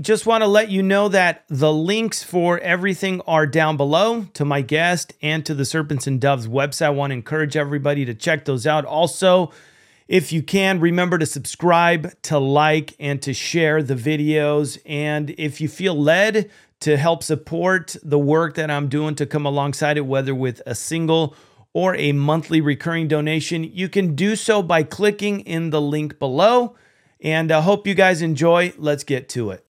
Just want to let you know that the links for everything are down below to my guest and to the Serpents and Doves website. I want to encourage everybody to check those out. Also, if you can, remember to subscribe, to like, and to share the videos. And if you feel led to help support the work that I'm doing to come alongside it, whether with a single or a monthly recurring donation, you can do so by clicking in the link below. And I hope you guys enjoy. Let's get to it.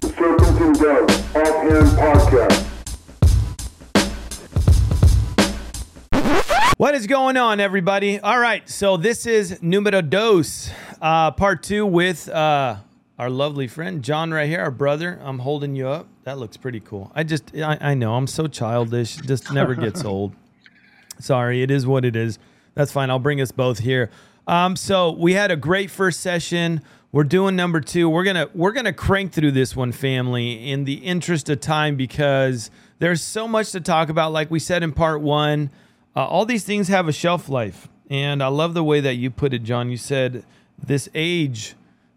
The Serpents Offhand Podcast. What is going on, everybody? All right, so this is Numero Dos, uh, part two with uh, our lovely friend John right here, our brother. I'm holding you up. That looks pretty cool. I just, I, I know, I'm so childish. Just never gets old. Sorry, it is what it is. That's fine. I'll bring us both here. Um, so we had a great first session. We're doing number two. We're gonna we're gonna crank through this one, family, in the interest of time because there's so much to talk about. Like we said in part one, uh, all these things have a shelf life, and I love the way that you put it, John. You said this age,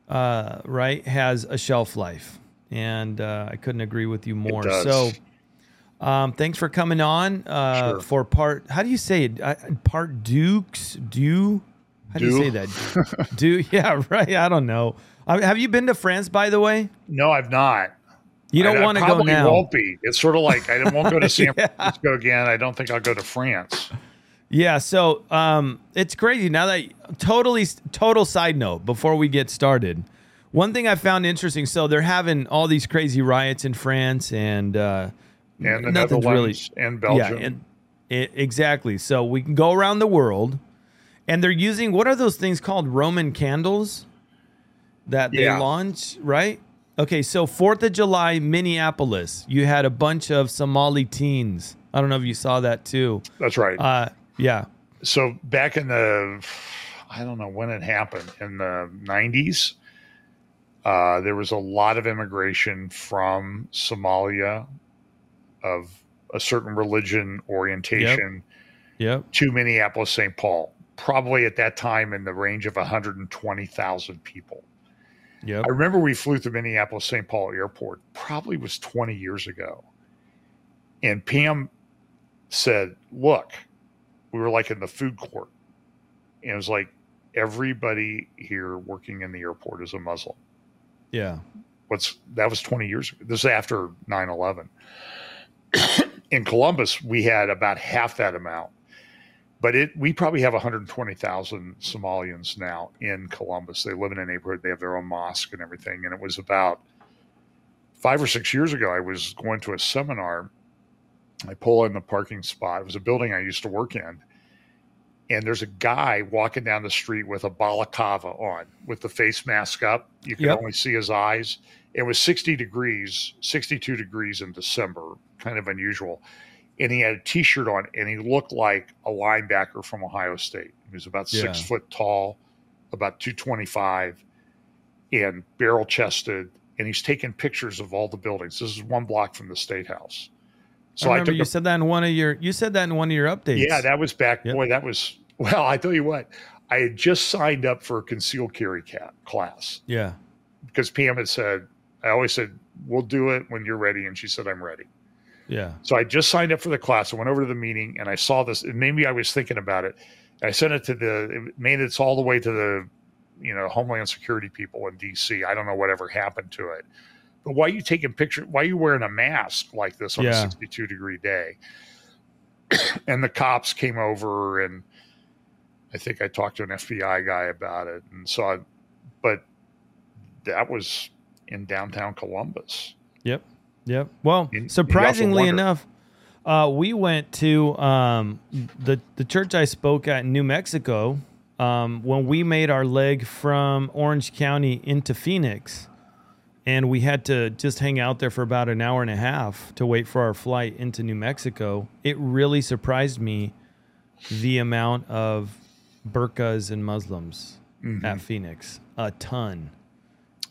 uh, right, has a shelf life, and uh, I couldn't agree with you more. So. Um, thanks for coming on uh, Sure. for part. How do you say it? Uh, part Dukes do. How do, you say that? do yeah right. I don't know. Uh, have you been to France by the way? No, I've not. You don't want to go probably now. Won't be. It's sort of like I won't go to San Yeah. Francisco again. I don't think I'll go to France. Yeah, so um, it's crazy now that totally total side note before we get started. One thing I found interesting. So they're having all these crazy riots in France and uh, And the Netherlands and Belgium. Yeah, and it, exactly. So we can go around the world, and they're using what are those things called? Roman candles that they Yeah. launch, right? Okay, so Fourth of July, Minneapolis. You had a bunch of Somali teens. I don't know if you saw that too. That's right. Uh, yeah, so back in the, I don't know when it happened in the '90s. Uh, there was a lot of immigration from Somalia, of a certain religion orientation. yep, to Minneapolis St. Paul, probably at that time in the range of 120,000 people. yep. I remember we flew through Minneapolis St. Paul Airport, probably was 20 years ago. And Pam said, Look, we were like in the food court. And it was like everybody here working in the airport is a Muslim. Yeah. What's that was 20 years ago. This is after 9 11. In Columbus, we had about half that amount. But it we probably have 120,000 Somalians now in Columbus. They live in a neighborhood, they have their own mosque and everything. And it was about five or six years ago, I was going to a seminar. I pull in the parking spot. It was a building I used to work in. And there's a guy walking down the street with a balaclava on, with the face mask up. You can Yep. only see his eyes. It was 60 degrees, 62 degrees in December, kind of unusual. And he had a t shirt on, and he looked like a linebacker from Ohio State. He was about six foot tall, about 225, and barrel chested. And he's taking pictures of all the buildings. This is one block from the State House. So I I, remember took you a said that in one of your you said that in one of your updates. yeah, that was back. Yep. Boy, that was well. I tell you what, I had just signed up for a concealed carry cat class yeah. because Pam had said, I always said, "We'll do it when you're ready," and she said, "I'm ready." Yeah. So I just signed up for the class. I went over to the meeting and I saw this. And maybe I was thinking about it. I sent it to the. It made it all the way to the, you know, Homeland Security people in D.C. I don't know whatever happened to it. But why are you taking pictures? Why are you wearing a mask like this on a 62 degree day? and the cops came over and I think I talked to an FBI guy about it and so I, but that was in downtown Columbus. Yep. Yep. Well, you surprisingly enough, uh, we went to um, the the church I spoke at in New Mexico um, when we made our leg from Orange County into Phoenix, and we had to just hang out there for about an hour and a half to wait for our flight into New Mexico. It really surprised me the amount of burqas and Muslims Mhm. at Phoenix, a ton.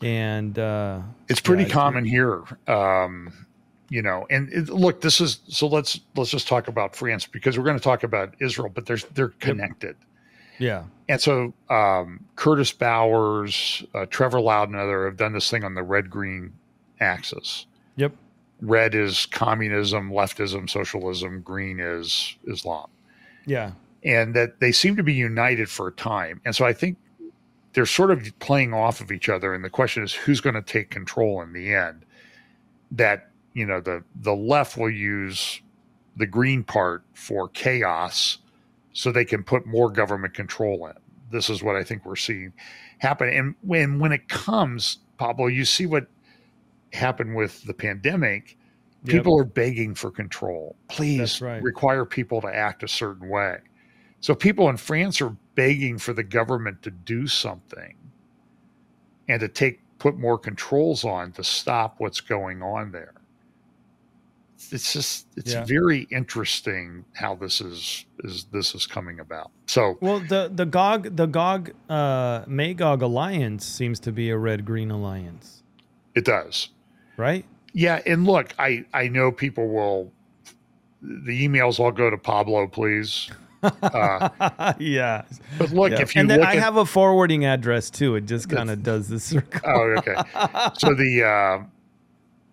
And uh, It's pretty Yeah, it's common here. Um, you know, and it, look, this is so let's let's just talk about France because we're going to talk about Israel, but they're they're connected. Yeah. And so um, Curtis Bowers, uh, Trevor Loudon, and other have done this thing on the red green axis. Yep. Red is communism, leftism, socialism. Green is Islam, Yeah. and that they seem to be united for a time. And so I think they're sort of playing off of each other. And the question is, who's going to take control in the end? That you know the the left will use the green part for chaos, so they can put more government control in. This is what I think we're seeing happen. And when when it comes, Pablo, you see what happened with the pandemic. Yep. People are begging for control. Please right. require people to act a certain way. So people in France are begging for the government to do something and to take put more controls on to stop what's going on there. It's just it's Yeah. very interesting how this is is this is coming about. So Well, the the Gog the Gog uh, Magog alliance seems to be a red green alliance, it does. right? Yeah, and look, I I know people will the emails all go to Pablo, please. Uh, yeah. but look, Yeah. if you and then look I at, have a forwarding address too. It just kind of does the circle. Oh, okay. so the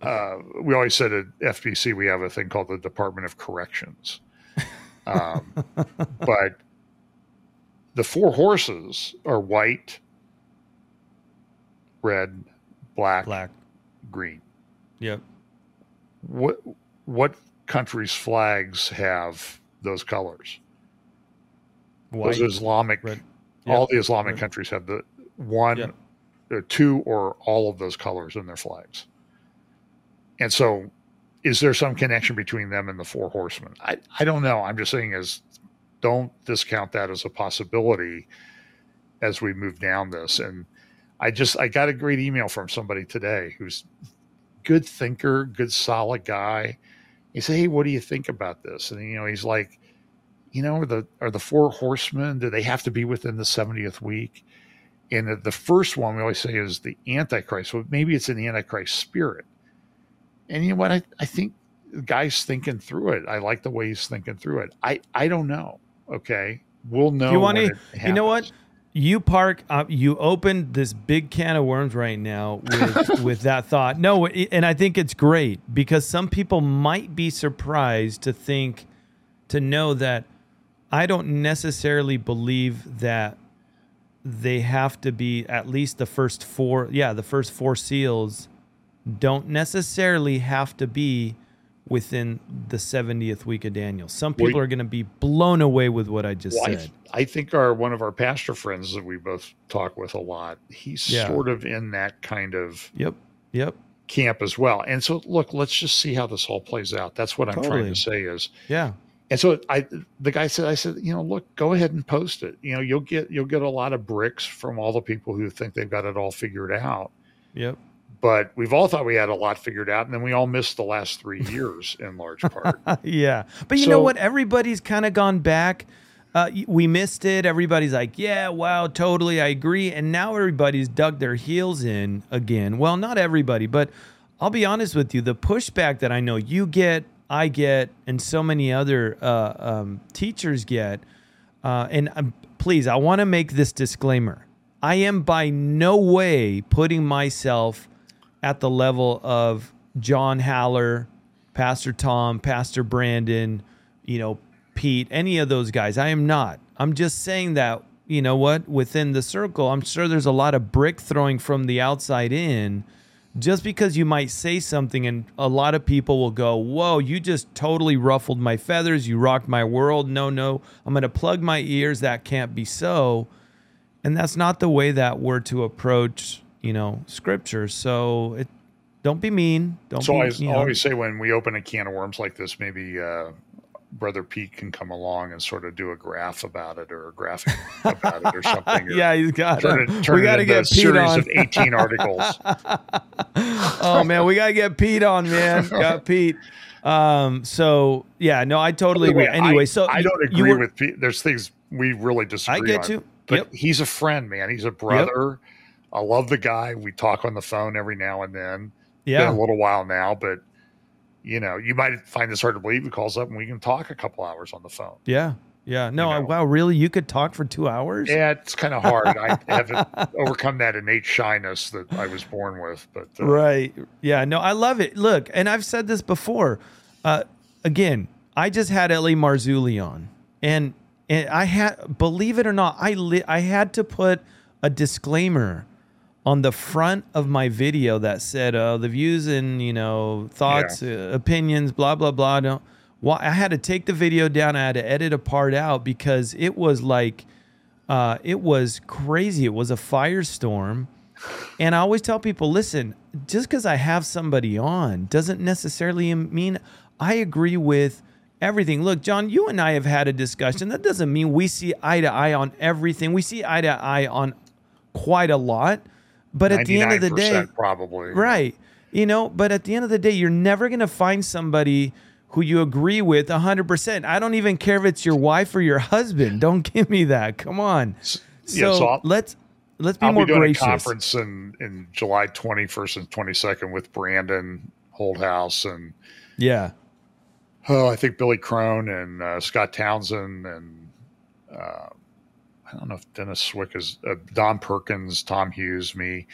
uh, uh, we always said at FBC we have a thing called the Department of Corrections, um, but the four horses are white, red, black, Black. green. Yep. What what countries' flags have those colors? White. Those Islamic. red. All the Islamic Red. countries have the one, Yep. uh, two, or all of those colors in their flags. And so, is there some connection between them and the four horsemen? I, I don't know. I'm just saying is don't discount that as a possibility as we move down this. And I just I got a great email from somebody today who's good thinker, good solid guy. He said, "Hey, what do you think about this?" And you know, he's like, you know, are the are the four horsemen? Do they have to be within the seventieth week? And the, the first one we always say is the Antichrist. Well, maybe it's an Antichrist spirit. And you know what? I, I think the guy's thinking through it. I like the way he's thinking through it. I, I don't know. Okay. We'll know. you want to? You know what? You park. Uh, you opened this big can of worms right now with with that thought. No, it- and I think it's great because some people might be surprised to think, to know that I don't necessarily believe that they have to be at least the first four. Yeah, the first four seals don't necessarily have to be within the 70th week of Daniel. Some Well, people are going to be blown away with what I just Well, I, said. I think our one of our pastor friends that we both talk with a lot, he's Yeah. sort of in that kind of Yep. Yep. camp as well. And so look, let's just see how this all plays out. That's what I'm trying to say is Yeah. And so I, the guy said, I said, you know, look, go ahead and post it. You know, you'll get you'll get a lot of bricks from all the people who think they've got it all figured out. Yep. But we've all thought we had a lot figured out, and then we all missed the last three years in large part. yeah. But you know what? Everybody's kind of gone back. Uh, we missed it. Everybody's like, yeah, wow, totally. I agree. And now everybody's dug their heels in again. Well, not everybody, but I'll be honest with you. The pushback that I know you get, I get, and so many other uh, um, teachers get. Uh, and um, please, I want to make this disclaimer. I am by no way putting myself at the level of John Haller, Pastor Tom, Pastor Brandon, you know, Pete, any of those guys. I am not. I'm just saying that, you know what, within the circle, I'm sure there's a lot of brick throwing from the outside in. Just because you might say something and a lot of people will go, Whoa, you just totally ruffled my feathers. You rocked my world. No, no, I'm going to plug my ears. That can't be so and that's not the way that we're to approach you know scripture so it don't be mean don't so be I you know, always say when we open a can of worms like this, maybe uh, Brother Pete can come along and sort of do a graph about it or a graphic about it or something. or yeah he's got Turn it, turn we got to get a pete series on of 18 articles. oh man we got to get pete on man got pete um so yeah no i totally agree Anyway, anyway I, so I don't you agree were- with Pete. There's things we really disagree i get on. you But yep he's a friend, man. He's a brother. I love the guy. We talk on the phone every now and then. Been yeah a little while now, but you know, you might find this hard to believe. He calls up and we can talk a couple hours on the phone. yeah Yeah. No. You I- wow. Really? You could talk for two hours? Yeah, it's kind of hard. I haven't overcome that innate shyness that I was born with. But uh, Right. Yeah. No, I love it. Look, and I've said this before. Uh, again, I just had L.A. Marzulli on, and and I had, believe it or not, I li- I had to put a disclaimer on the front of my video that said, uh, the views and you know thoughts, uh, opinions, blah blah blah. Well, I had to take the video down. I had to edit a part out because it was like, uh, it was crazy. It was a firestorm. And I always tell people, listen, just because I have somebody on doesn't necessarily mean I agree with everything. Look, John, you and I have had a discussion. That doesn't mean we see eye to eye on everything. We see eye to eye on quite a lot. But at the end of the day, probably Right. You know, but at the end of the day, you're never going to find somebody who you agree with 100%. I don't even care if it's your wife or your husband. Don't give me that. Come on. So, yeah, so let's let's be I'll more be doing gracious. a conference in in July 21st and 22nd with Brandon Holthaus and Yeah. oh, I think Billy Crone and uh, Scott Townsend and uh, I don't know if Dennis Swick is uh, Don Perkins, Tom Hughes, me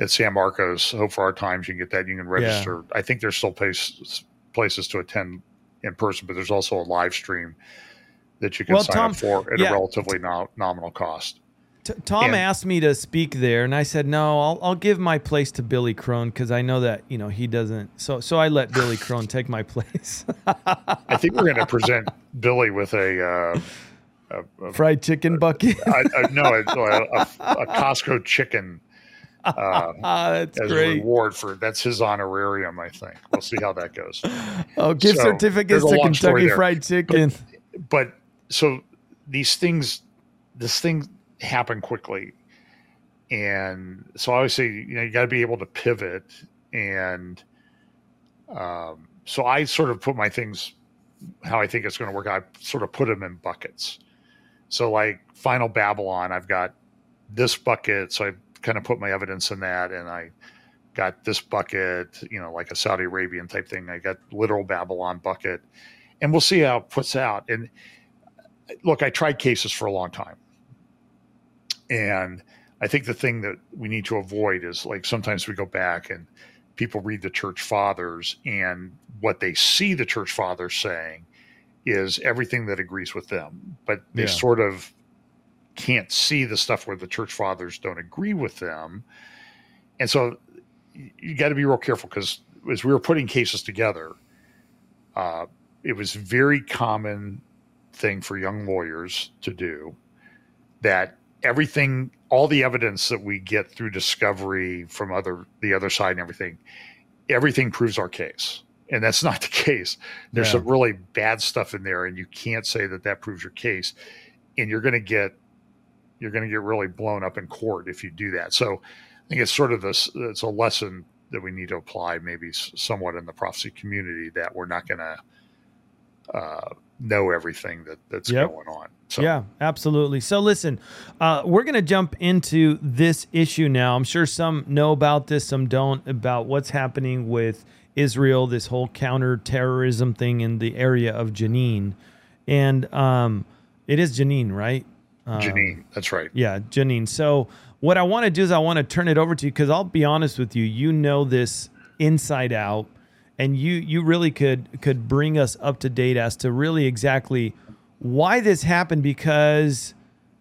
at San Marcos. Hope for our times you can get that. You can register. I think there's still places places to attend in person, but there's also a live stream that you can Well, sign Tom- up for at yeah. a relatively no, nominal cost. T- Tom And- asked me to speak there, and I said no. I'll, I'll give my place to Billy Crone because I know that you know he doesn't. So so I let Billy Crone take my place. I think we're going to present Billy with a. Uh, a, a Fried chicken bucket. I, I, no, a, a, a Costco chicken uh, ah, that's as a reward for that's his honorarium. I think we'll see how that goes. Oh, gift So, certificates to Kentucky. Fried Chicken. But so these things, this thing happen quickly, and so I always say you know you got to be able to pivot, and um, so I sort of put my things how I think it's going to work. I sort of put them in buckets. So like Final Babylon, I've got this bucket, so I kind of put my evidence in that, and I got this bucket, you know, like a Saudi Arabian type thing. I got literal Babylon bucket, and we'll see how it puts out. And uh, look, I tried cases for a long time, and I think the thing that we need to avoid is like sometimes we go back and people read the church fathers, and what they see the church fathers saying is everything that agrees with them, but they Yeah. sort of can't see the stuff where the church fathers don't agree with them. And so you got to be real careful because as we were putting cases together, uh, it was very common thing for young lawyers to do that everything all the evidence that we get through discovery from other the other side and everything everything proves our case and that's not the case there's Yeah. some really bad stuff in there and you can't say that that proves your case and you're going to get you're going to get really blown up in court if you do that so i think it's sort of this it's a lesson that we need to apply maybe somewhat in the prophecy community that we're not going to uh, know everything that that's Yep. going on so Yeah, absolutely. So listen, uh, we're going to jump into this issue now. I'm sure some know about this, some don't, about what's happening with Israel, this whole counterterrorism thing in the area of Jenin. And um, it is Jenin, right? Um, Jenin that's right Yeah, Jenin. So what I want to do is I want to turn it over to you because I'll be honest with you, you know this inside out, and you you really could could bring us up to date as to really exactly why this happened because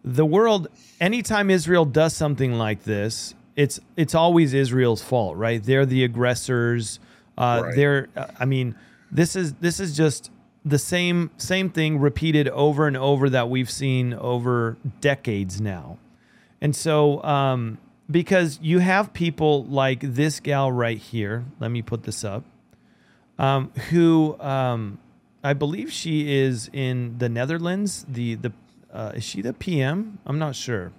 the world anytime Israel does something like this, it's it's always Israel's fault, right? They're the aggressors. Uh, Right. They're I mean, this is this is just the same same thing repeated over and over that we've seen over decades now. And so um because you have people like this gal right here, let me put this up, um, who um, I believe she is in the Netherlands. The the uh, is she the PM? I'm not sure.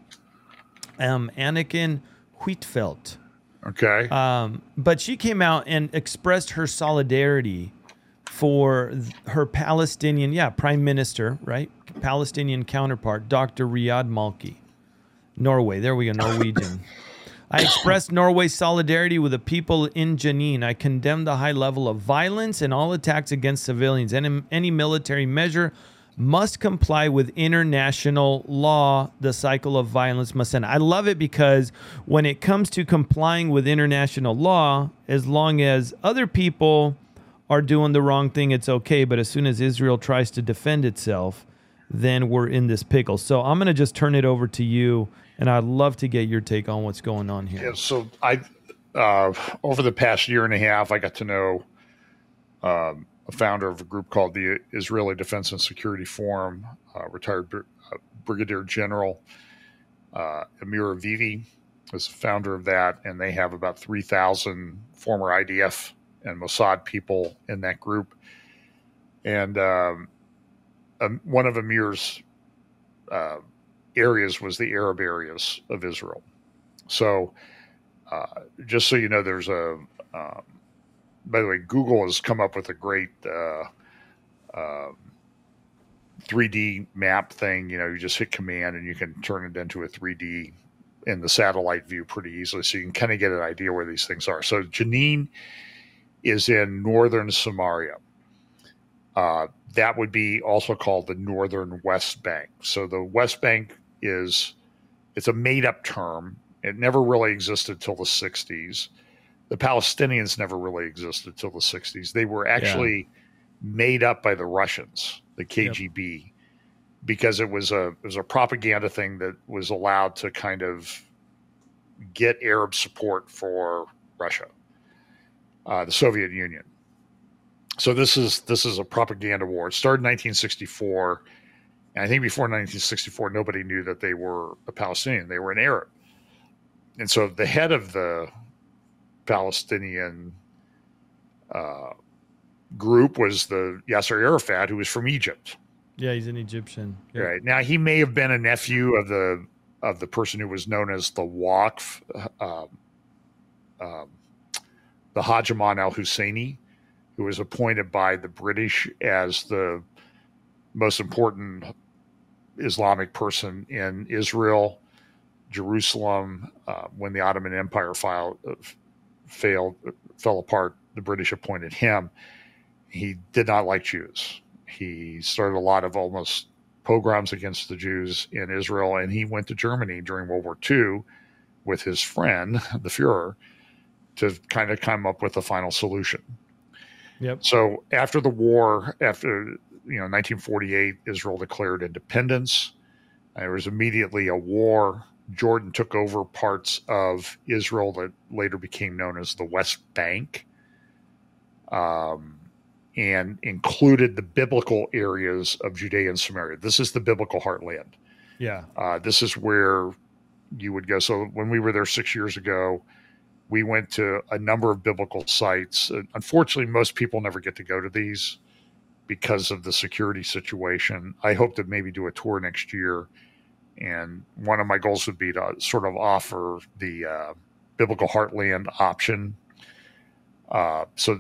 Um, Anniken Huitfeldt. Okay Um, but she came out and expressed her solidarity for her Palestinian, yeah, prime minister, right? Palestinian counterpart, Dr. Riyad Malki. Norway. There we go, Norwegian. I expressed Norway's solidarity with the people in Jenin. I condemn the high level of violence and all attacks against civilians and any military measure must comply with international law. The cycle of violence must end. I love it because when it comes to complying with international law, as long as other people are doing the wrong thing, it's okay. But as soon as Israel tries to defend itself, then we're in this pickle. So I'm going to just turn it over to you, and I'd love to get your take on what's going on here. Yeah, so I, uh, over the past year and a half, I got to know um, a founder of a group called the Israeli Defense and Security Forum, uh, retired Br- uh, Brigadier General uh, Amir Avivi is the founder of that, and they have about 3,000 former IDF and Mossad people in that group. And um, um, one of Amir's uh, areas was the Arab areas of Israel. So, uh, just so you know, there's a. Um, by the way, Google has come up with a great uh, 3D um, map thing. You know, you just hit command and you can turn it into a 3D in the satellite view pretty easily, so you can kind of get an idea where these things are. So, Jenin is in northern Samaria. Uh, that would be also called the northern West Bank. So the West Bank is it's a made up term. It never really existed till the 60s. The Palestinians never really existed till the 60s. They were actually yeah. made up by the Russians, the KGB, yep. because it was a it was a propaganda thing that was allowed to kind of get Arab support for Russia, uh, the Soviet Union so this is this is a propaganda war. It started in 1964, and I think before 1964, nobody knew that they were a Palestinian. They were an Arab, and so the head of the Palestinian uh, group was the Yasser Arafat, who was from Egypt. Yeah, he's an Egyptian. Yep. Right now, he may have been a nephew of the of the person who was known as the Waqf, uh, um, the Hajj al Husseini who was appointed by the British as the most important Islamic person in Israel, Jerusalem. Uh, when the Ottoman Empire filed, uh, failed, fell apart, the British appointed him. He did not like Jews. He started a lot of almost pogroms against the Jews in Israel, and he went to Germany during World War II with his friend, the Fuhrer, to kind of come up with a final solution. Yep. So after the war, after you know 1948, Israel declared independence. There was immediately a war. Jordan took over parts of Israel that later became known as the West Bank, um, and included the biblical areas of Judea and Samaria. This is the biblical heartland. Yeah. Uh, this is where you would go. So when we were there six years ago, we went to a number of biblical sites. Unfortunately, most people never get to go to these because of the security situation. I hope to maybe do a tour next year. And one of my goals would be to sort of offer the uh, biblical heartland option. Uh, so,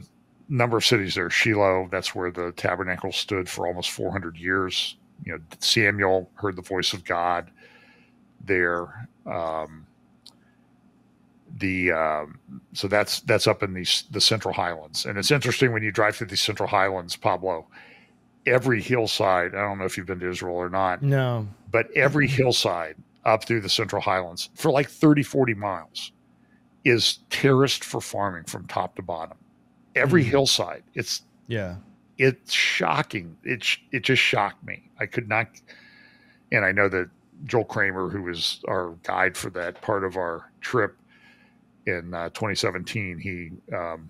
number of cities there. Shiloh, that's where the tabernacle stood for almost 400 years. You know, Samuel heard the voice of God there. Um, the um, so that's that's up in the the Central Highlands, and it's interesting when you drive through the Central Highlands, Pablo. Every hillside, I don't know if you've been to Israel or not. No. But every hillside up through the Central Highlands for like 30, 40 miles is terraced for farming from top to bottom. Every mm. hillside. It's yeah. It's shocking. It it just shocked me. I could not and I know that Joel Kramer, who was our guide for that part of our trip, in uh, 2017, he um,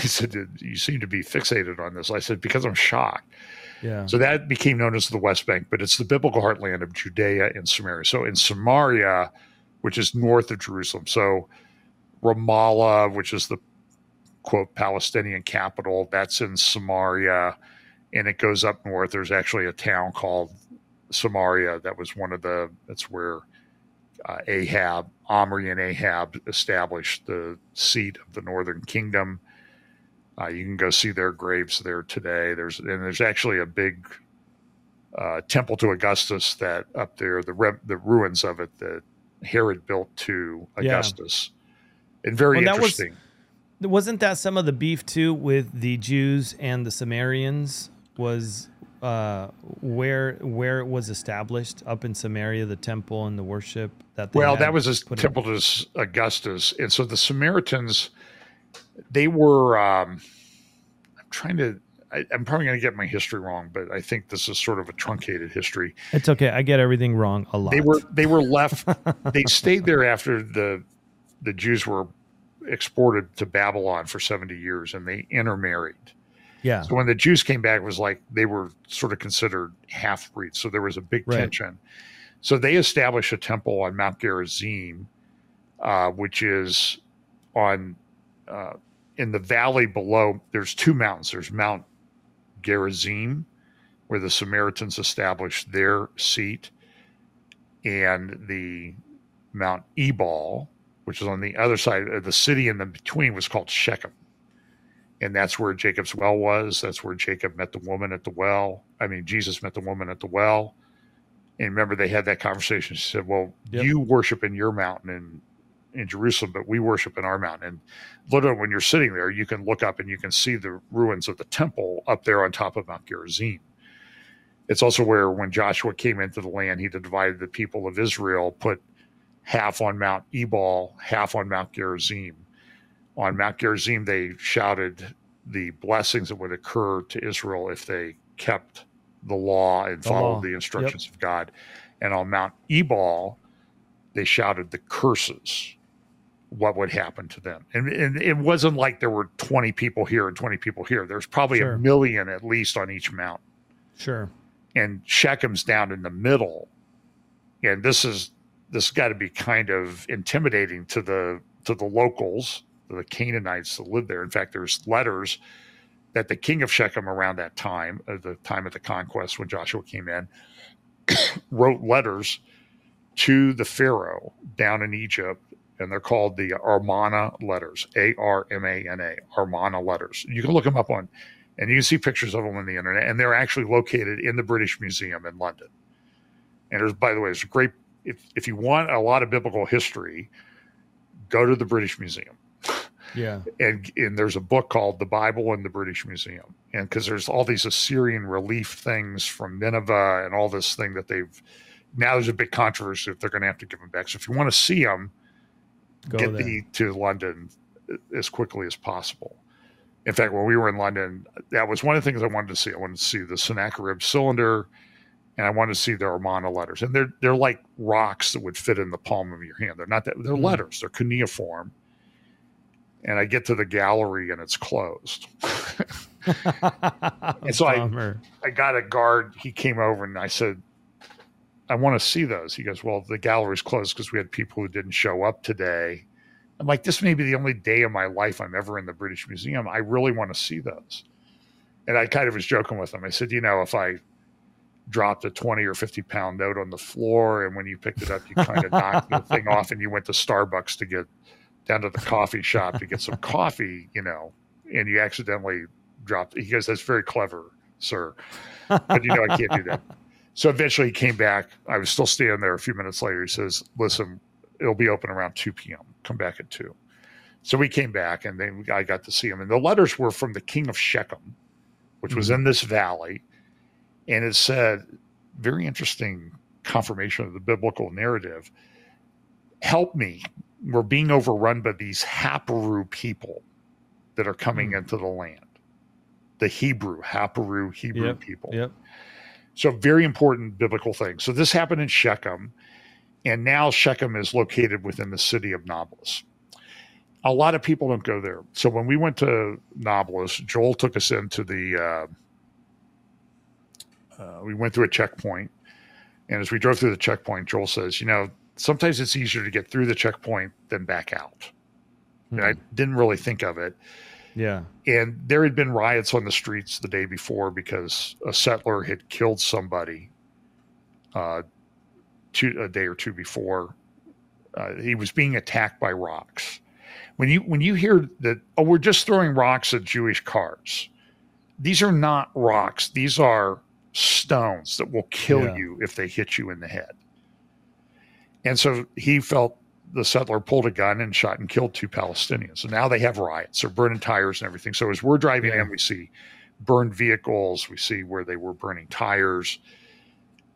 he said, "You seem to be fixated on this." I said, "Because I'm shocked." Yeah. So that became known as the West Bank, but it's the biblical heartland of Judea and Samaria. So in Samaria, which is north of Jerusalem, so Ramallah, which is the quote Palestinian capital, that's in Samaria, and it goes up north. There's actually a town called Samaria that was one of the that's where uh, Ahab, Omri and Ahab established the seat of the northern kingdom. Uh, you can go see their graves there today. There's and there's actually a big uh, temple to Augustus that up there, the re- the ruins of it that Herod built to Augustus, yeah. and very well, interesting. Was, wasn't that some of the beef too with the Jews and the Samaritans? Was uh, where where it was established up in Samaria, the temple and the worship that. They Well, that was a put in- temple to Augustus, and so the Samaritans, they were. Um, I'm trying to. I, I'm probably going to get my history wrong, but I think this is sort of a truncated history. It's okay. I get everything wrong a lot. They were they were left. they stayed there after the the Jews were exported to Babylon for 70 years, and they intermarried. yeah. So when the Jews came back, it was like they were sort of considered half breeds. So there was a big Right. tension. So they established a temple on Mount Gerizim, uh, which is on uh, in the valley below. There's two mountains. There's Mount Gerizim, where the Samaritans established their seat, and the Mount Ebal, which is on the other side. of The city in the between was called Shechem and that's where Jacob's well was. That's where Jacob met the woman at the well. I mean, Jesus met the woman at the well. And remember, they had that conversation. She said, "Well, Yep. you worship in your mountain in in Jerusalem, but we worship in our mountain." And literally, when you're sitting there, you can look up and you can see the ruins of the temple up there on top of Mount Gerizim. It's also where, when Joshua came into the land, he divided the people of Israel, put half on Mount Ebal, half on Mount Gerizim on Mount Gerizim, they shouted the blessings that would occur to Israel if they kept the law and followed law. the instructions of God. And on Mount Ebal, they shouted the curses, what would happen to them. And, and it wasn't like there were 20 people here and 20 people here. There's probably Sure. a million at least on each mountain Sure. and Shechem's down in the middle. And this is this got to be kind of intimidating to the to the locals, the Canaanites that live there. In fact, there's letters that the king of Shechem around that time, at the time of the conquest when Joshua came in, wrote letters to the Pharaoh down in Egypt, and they're called the Armana letters, A R M A N A, Armana letters. You can look them up on, and you can see pictures of them on the internet, and they're actually located in the British Museum in London. And there's, by the way, it's a great. If if you want a lot of biblical history, go to the British Museum Yeah. and and there's a book called The Bible in the British Museum, and because there's all these Assyrian relief things from Nineveh and all this thing that they've now there's a big controversy if they're going to have to give them back. So if you want to see them, Go get there. the to London as quickly as possible. In fact, when we were in London, that was one of the things I wanted to see. I wanted to see the Sennacherib cylinder, and I wanted to see the Armana letters. And they're they're like rocks that would fit in the palm of your hand. They're not that they're Mhm. letters. They're cuneiform. And I get to the gallery and it's closed. And so I- I got a guard. He came over and I said, I want to see those. He goes, Well, the gallery's closed because we had people who didn't show up today. I'm like, This may be the only day of my life I'm ever in the British Museum. I really want to see those. And I kind of was joking with him. I said, You know, if I dropped a 20 or 50 pound note on the floor and when you picked it up, you kind of knocked the thing off and you went to Starbucks to get down to the coffee shop to get some coffee, you know, and you accidentally dropped it. He goes, That's very clever, sir but you know I can't do that. So eventually he came back. I was still standing there a few minutes later. He says, "Listen, it'll be open around 2 p.m. Come back at 2." So we came back and then I got to see him. And the letters were from the king of Shechem, which was Mhm. in this valley. And it said, very interesting confirmation of the biblical narrative. Help me. We're being overrun by these Haparu people that are coming Hmm. into the land. The Hebrew, Haparu Hebrew Yep, people. Yep. So, very important biblical thing. So, this happened in Shechem, and now Shechem is located within the city of Nablus. A lot of people don't go there. So, when we went to Nablus, Joel took us into the, uh, uh, we went through a checkpoint. And as we drove through the checkpoint, Joel says, You know, sometimes it's easier to get through the checkpoint than back out. And I didn't really think of it Yeah. and there had been riots on the streets the day before because a settler had killed somebody uh, two, a day or two before. Uh, he was being attacked by rocks. When you when you hear that, oh, we're just throwing rocks at Jewish cars. These are not rocks. These are stones that will kill Yeah. you if they hit you in the head. And so he felt the settler pulled a gun and shot and killed two Palestinians. So now they have riots. They're burning tires and everything. So as we're driving Yeah. in, we see burned vehicles. We see where they were burning tires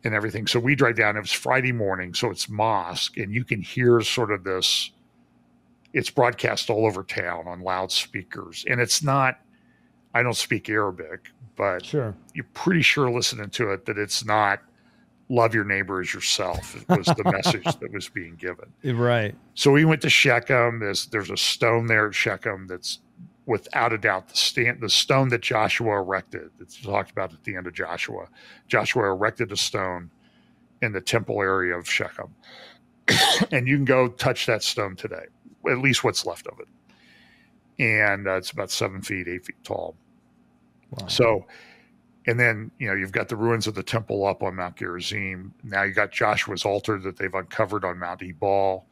and everything. So we drive down. It was Friday morning, so it's mosque, and you can hear sort of this. It's broadcast all over town on loudspeakers, and it's not. I don't speak Arabic, but Sure. you're pretty sure listening to it that it's not love your neighbor as yourself. Was the message that was being given. Right. So we went to Shechem. There's there's a stone there at Shechem that's without a doubt the stand the stone that Joshua erected. It's talked about at the end of Joshua. Joshua erected a stone in the temple area of Shechem. and you can go touch that stone today, at least what's left of it. And uh, it's about seven feet, eight feet tall. Wow. So, and then you know you've got the ruins of the temple up on Mount Gerizim. Now you got Joshua's altar that they've uncovered on Mount Ebal.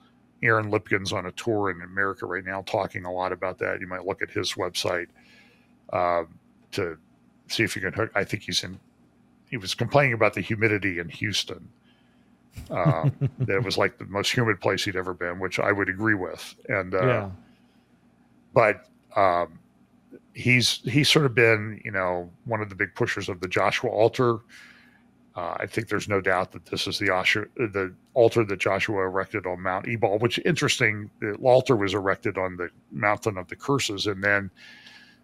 Aaron Lipkin's on a tour in America right now, talking a lot about that. You might look at his website uh, to see if you can hook. I think he's in. He was complaining about the humidity in Houston. Um, that it was like the most humid place he'd ever been, which I would agree with. And uh, yeah. but um, he's he's sort of been you know one of the big pushers of the Joshua altar. Uh, I think there's no doubt that this is the altar, the altar that Joshua erected on Mount Ebal. Which interesting, the altar was erected on the mountain of the curses, and then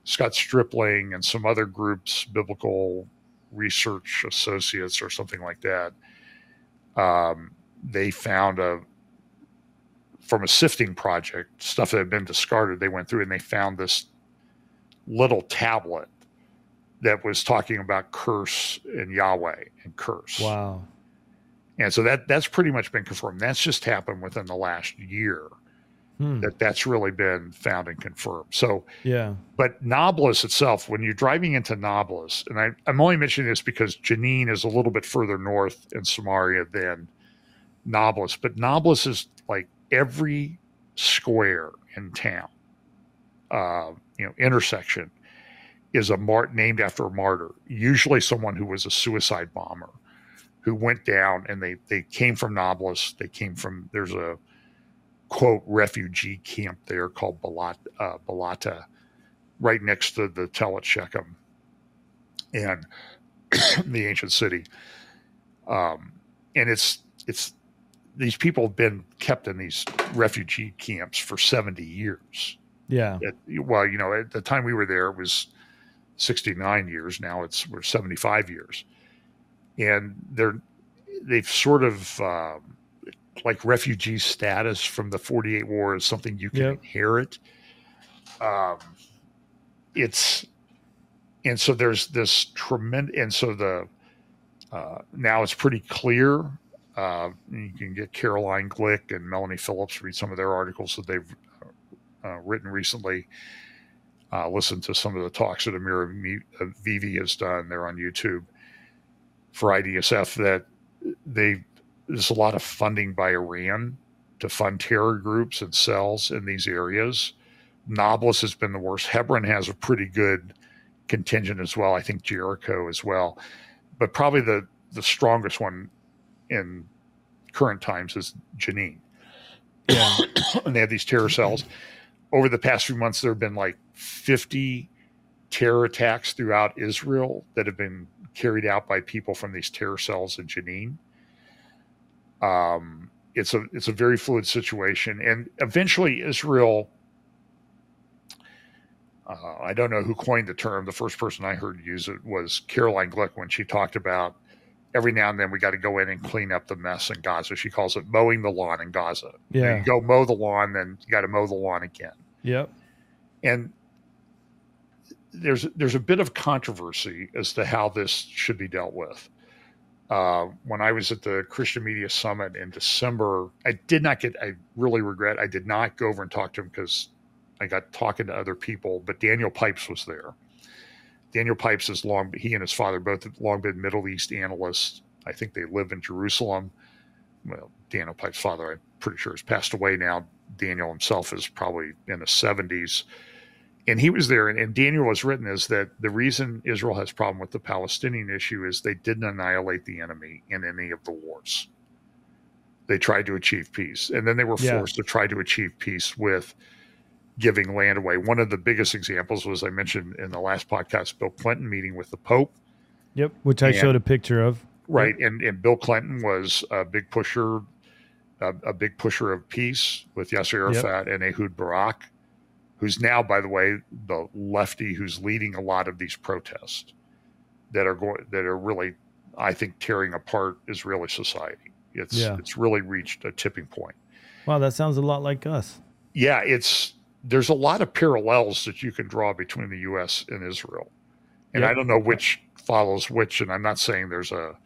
Scott Stripling and some other groups, biblical research associates or something like that, um, they found a from a sifting project stuff that had been discarded. They went through and they found this little tablet that was talking about curse and Yahweh and curse. Wow. And so that that's pretty much been confirmed. That's just happened within the last year Hmm. that that's really been found and confirmed. So, Yeah. but Nablus itself, when you're driving into Nablus, and I, I'm only mentioning this because Jenin is a little bit further north in Samaria than Nablus, but Nablus is like every square in town, uh, you know, intersection is a mart named after a martyr, usually someone who was a suicide bomber who went down and they they came from Nablus. They came from there's a quote refugee camp there called Balat, uh, Balata, right next to the Tel at Shechem and the ancient city. Um, and it's it's these people have been kept in these refugee camps for 70 years. Yeah. Well, you know, at the time we were there, it was 69 years. Now it's we're 75 years, and they're they've sort of um, like refugee status from the 48 war is something you can Yep. inherit. Um, it's and so there's this tremendous and so the uh, now it's pretty clear. Uh, you can get Caroline Glick and Melanie Phillips read some of their articles that they've uh, written recently. Uh, listen to some of the talks that Amir Mi- uh, Vivi has done. They're on YouTube for IDSF. That they there's a lot of funding by Iran to fund terror groups and cells in these areas. Nablus has been the worst. Hebron has a pretty good contingent as well. I think Jericho as well, but probably the the strongest one in current times is Jenin Yeah. and they have these terror cells. Over the past few months, there have been like 50 terror attacks throughout Israel that have been carried out by people from these terror cells in Jenin. Um, it's a it's a very fluid situation, and eventually Israel. Uh, I don't know who coined the term. The first person I heard use it was Caroline Glick when she talked about every now and then we got to go in and clean up the mess in Gaza. She calls it mowing the lawn in Gaza. Yeah. You go mow the lawn, then you got to mow the lawn again. Yep. And there's there's a bit of controversy as to how this should be dealt with. Uh, when I was at the Christian Media Summit in December, I did not get. I really regret I did not go over and talk to him because I got talking to other people. But Daniel Pipes was there. Daniel Pipes is long. He and his father both have long been Middle East analysts. I think they live in Jerusalem. Well, Daniel Pipes' father, I'm pretty sure, has passed away now. Daniel himself is probably in the 70s. And he was there, and, and Daniel was written is that the reason Israel has problem with the Palestinian issue is they didn't annihilate the enemy in any of the wars. They tried to achieve peace, and then they were Yeah. forced to try to achieve peace with giving land away. One of the biggest examples was I mentioned in the last podcast, Bill Clinton meeting with the Pope. Yep, which I And- showed a picture of. Right, and and Bill Clinton was a big pusher, a, a big pusher of peace with Yasser Arafat and Ehud Barak, who's now, by the way, the lefty who's leading a lot of these protests that are going that are really, I think, tearing apart Israeli society. It's Yeah. it's really reached a tipping point. Wow, that sounds a lot like us. Yeah, it's there's a lot of parallels that you can draw between the U.S. and Israel, and Yep. I don't know which follows which. And I'm not saying there's a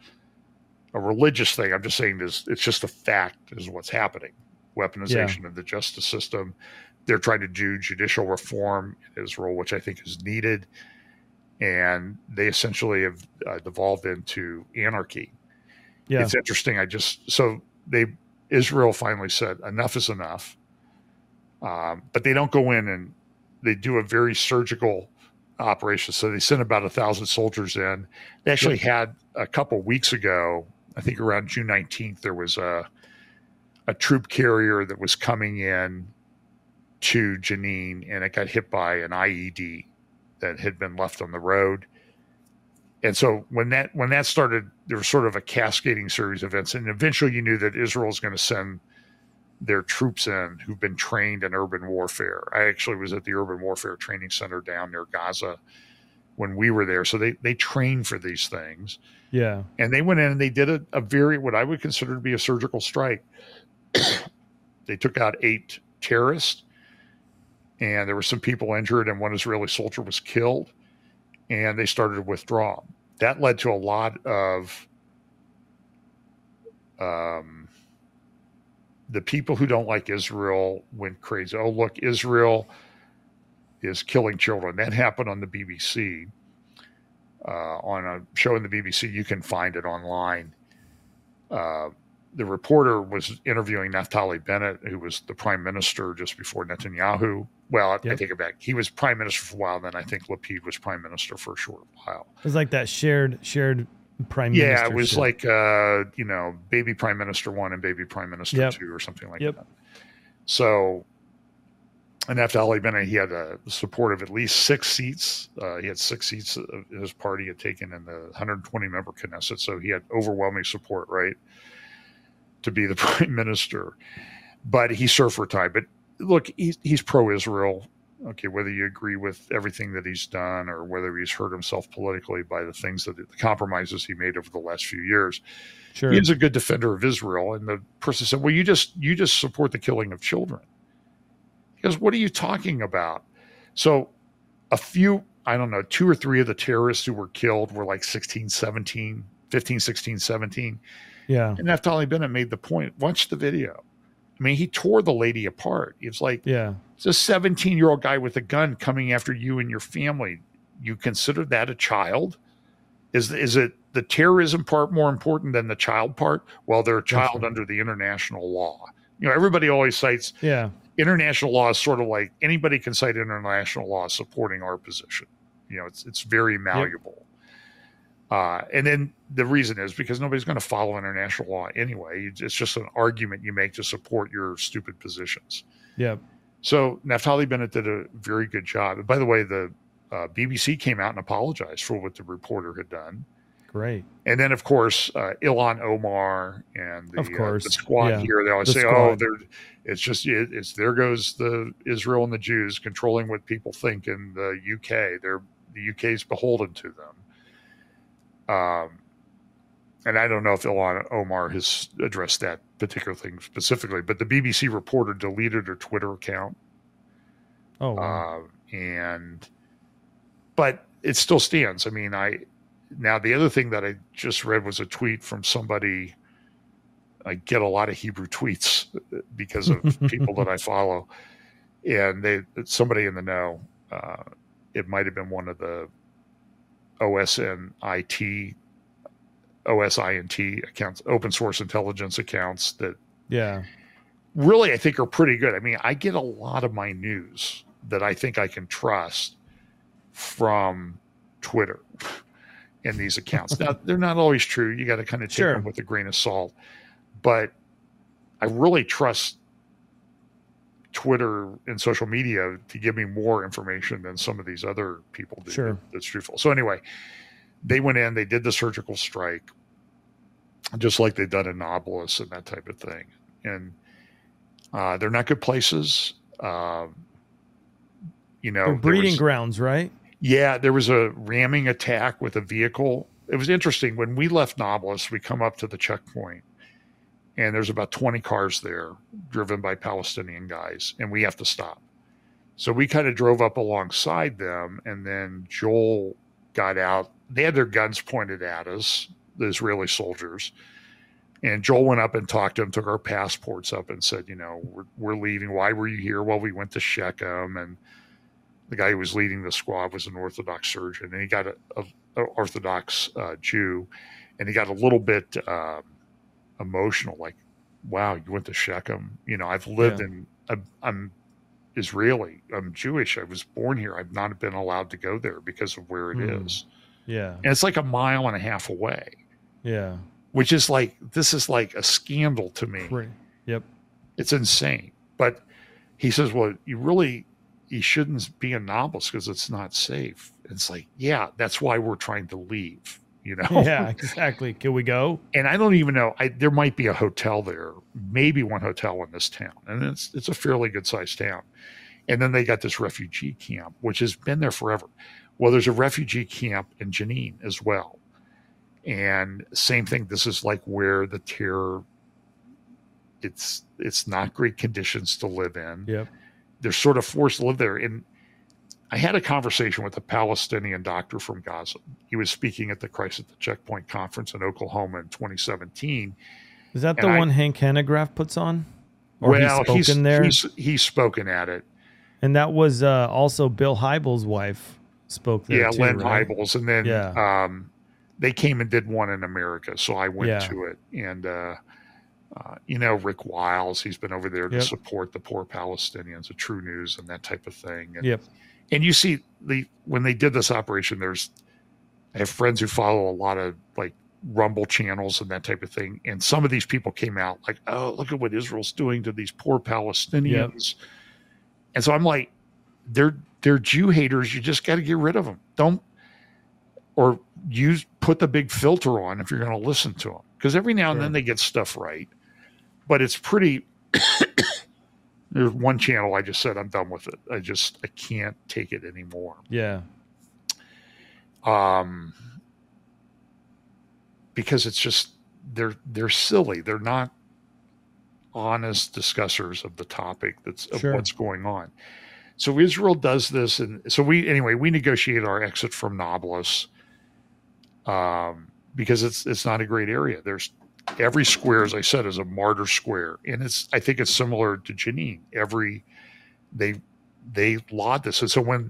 a religious thing. I'm just saying this. It's just a fact is what's happening. Weaponization of the justice system. They're trying to do judicial reform in Israel, which I think is needed, and they essentially have uh, devolved into anarchy. Yeah, It's interesting. I just so they Israel finally said enough is enough, um, but they don't go in and they do a very surgical operation. So they sent about a thousand soldiers in. They actually had a couple weeks ago, I think around June nineteenth, there was a a troop carrier that was coming in to Jenin, and it got hit by an IED that had been left on the road. And so when that when that started there was sort of a cascading series of events and eventually you knew that israel is going to send their troops in who've been trained in urban warfare. I actually was at the urban warfare training center down near gaza when we were there. So they they train for these things. Yeah, and they went in and they did a, a very what i would consider to be a surgical strike. They took out eight terrorists and there were some people injured and one israeli soldier was killed and they started to withdraw. That led to a lot of um, the people who don't like israel went crazy. Oh look israel is killing children that happened on the bbc uh, on a show in the bbc you can find it online uh, the reporter was interviewing Naftali Bennett, who was the prime minister just before Netanyahu. Well, I, I take it back. He was prime minister for a while. Then I think Lapid was prime minister for a short while. it was like that shared shared prime. Minister. Yeah, it was ministership. like uh, you know, baby prime minister one and baby prime minister Yep. two or something like Yep. that. So, and Naftali Bennett, he had a support of at least six seats. Uh, he had six seats of his party had taken in the 120 member Knesset, so he had overwhelming support, right, to be the prime minister. But he served for time. But look, he's he's pro-Israel. Okay, whether you agree with everything that he's done or whether he's hurt himself politically by the things that the compromises he made over the last few years, sure. he's a good defender of Israel. And the person said, "Well, you just you just support the killing of children." Goes, "What are you talking about?" So, a few, I don't know, two or three of the terrorists who were killed were like 16, 17, 15, 16, 17. yeah, And Naftali Bennett made the point. Watch the video. I mean, he tore the lady apart. It's like, yeah, it's a 17 year old guy with a gun coming after you and your family. You consider that a child? Is is it the terrorism part more important than the child part? Well, they're a child right. under the international law. You know, everybody always cites yeah, international law is sort of like anybody can cite international law supporting our position. You know, it's it's very malleable. Uh, and then the reason is because nobody's going to follow international law anyway. It's just an argument you make to support your stupid positions. yeah. So Naftali Bennett did a very good job. And by the way, the uh, BBC came out and apologized for what the reporter had done. Great. And then, of course, uh, Ilhan Omar and the, Of uh, course, the squad yeah. here, they always The say, "Oh, squad. they're, it's just it, it's there goes the Israel and the Jews controlling what people think in the UK. They're the UK is beholden to them." Um, and I don't know if Ilhan Omar has addressed that particular thing specifically, but the BBC reporter deleted her Twitter account Oh, wow. uh, and but it still stands. I mean, I now the other thing that I just read was a tweet from somebody. I get a lot of Hebrew tweets because of people that I follow, and they somebody in the know. Uh, it might have been one of the OSN IT, OSINT accounts, open source intelligence accounts that yeah, really I think are pretty good. I mean, I get a lot of my news that I think I can trust from Twitter in these accounts. now, they're not always true. You got to kind of take Sure. them with a grain of salt. But I really trust Twitter and social media to give me more information than some of these other people do. Sure. That's truthful. So anyway, they went in, they did the surgical strike, just like they've done in Nablus and that type of thing. And uh, they're not good places. Um, you know, breeding was- grounds, right? Yeah, there was a ramming attack with a vehicle. It was interesting. When we left Nablus, we come up to the checkpoint, and there's about 20 cars there driven by Palestinian guys, and we have to stop. So we kind of drove up alongside them, and then Joel got out. They had their guns pointed at us, the Israeli soldiers. And Joel went up and talked to him, took our passports up, and said, You know, we're, we're leaving. Why were you here? Well, we went to Shechem, and the guy who was leading the squad was an Orthodox surgeon, and he got a, a, a Orthodox uh, Jew, and he got a little bit um, emotional, like, "Wow, you went to Shechem? You know, I've lived Yeah. in. I'm, I'm Israeli. I'm Jewish. I was born here. I've not been allowed to go there because of where it is, Hmm. Yeah. and it's like a mile and a half away, Yeah. which is like this is like a scandal to me. Cra- Yep. It's insane. But he says, well, you really, you shouldn't be in Nablus because it's not safe. It's like, yeah, that's why we're trying to leave, you know? Yeah, exactly. Can we go? And I don't even know, I, there might be a hotel there, maybe one hotel in this town. And it's, it's a fairly good sized town. And then they got this refugee camp, which has been there forever. Well, there's a refugee camp in Jenin as well. And same thing, this is like where the terror, it's, it's not great conditions to live in Yep. They're sort of forced to live there. And I had a conversation with a Palestinian doctor from Gaza. He was speaking at the Christ at the Checkpoint conference in Oklahoma in 2017. Is that the I- one Hank Hanegraaff puts on? Or well, he's spoken there? he's he's spoken at it. and that was uh, also Bill Hybels' wife spoke there yeah, too, Lynne right? Hybels, and then Yeah. um, they came and did one in America, so I went Yeah. to it. And uh, uh, you know, Rick Wiles, he's been over there to Yep. support the poor Palestinians, the True News, and that type of thing. And Yep. and you see the when they did this operation there's i have friends who follow a lot of like rumble channels and that type of thing and some of these people came out like oh look at what israel's doing to these poor palestinians and so i'm like they're they're jew haters you just got to get rid of them don't or use put the big filter on if you're going to listen to them because every now and Sure. then they get stuff right but it's pretty there's one channel i just said i'm done with it. I just i can't take it anymore. Yeah. um because it's just they're they're silly. They're not honest discussers of the topic that's of Sure. what's going on. So israel does this and so we anyway we negotiate our exit from nablus um because it's it's not a great area. There's every square as i said is a martyr square and it's i think it's similar to Jenin every they they laud this and so when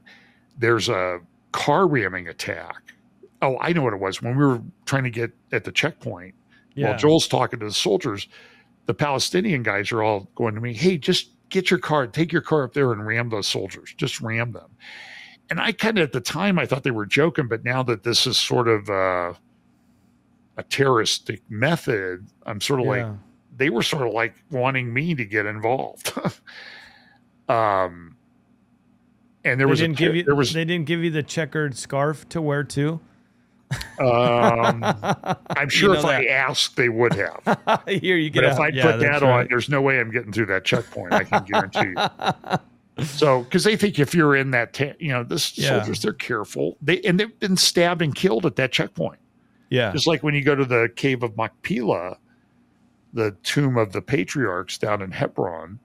there's a car ramming attack oh i know what it was when we were trying to get at the checkpoint Yeah. while Joel's talking to the soldiers, the Palestinian guys are all going to me, hey, just get your car, take your car up there and ram those soldiers. Just ram them. And I kind of, at the time, I thought they were joking, but now that this is sort of uh, a terroristic method, I'm sort of like, they were sort of like wanting me to get involved. um, and there they was didn't a, give you there was they didn't give you the checkered scarf to wear too. um, I'm sure know if I asked, they would have. Here you get But if. I Yeah, put that on, there's no way I'm getting through that checkpoint. I can guarantee you. So, because they think if you're in that, ta- you know, this Yeah. soldiers, they're careful. They and they've been stabbed and killed at that checkpoint. Yeah. Just like when you go to the cave of Machpelah, the tomb of the patriarchs down in Hebron.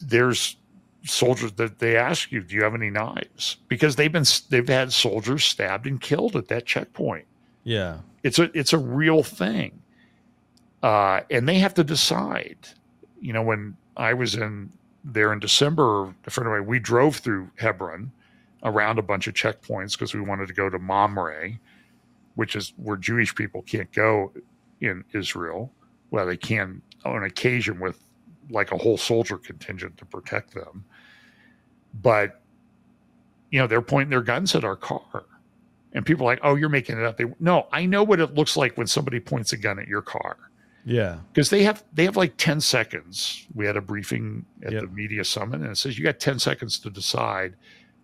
There's soldiers that they ask you, "Do you have any knives?" Because they've been they've had soldiers stabbed and killed at that checkpoint Yeah. it's a it's a real thing uh, and they have to decide you know when i was in there in december a friend of mine we drove through hebron around a bunch of checkpoints because we wanted to go to mamre which is where jewish people can't go in israel well they can on occasion with like a whole soldier contingent to protect them but you know they're pointing their guns at our car and people are like, "Oh, you're making it up." They, no, I know what it looks like when somebody points a gun at your car. Yeah. because they have they have like 10 seconds we had a briefing at Yep. the media summit and it says you got 10 seconds to decide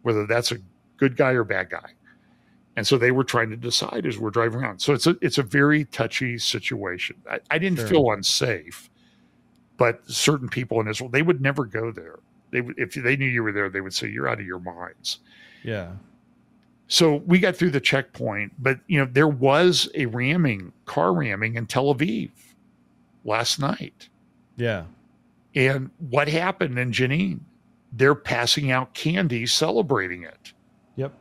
whether that's a good guy or bad guy and so they were trying to decide as we're driving around so it's a it's a very touchy situation i, I didn't Sure. feel unsafe but certain people in israel they would never go there they would if they knew you were there they would say you're out of your minds Yeah. so we got through the checkpoint, but you know there was a ramming, car ramming in Tel Aviv last night. Yeah. And what happened in Jenin? They're passing out candy celebrating it. Yep.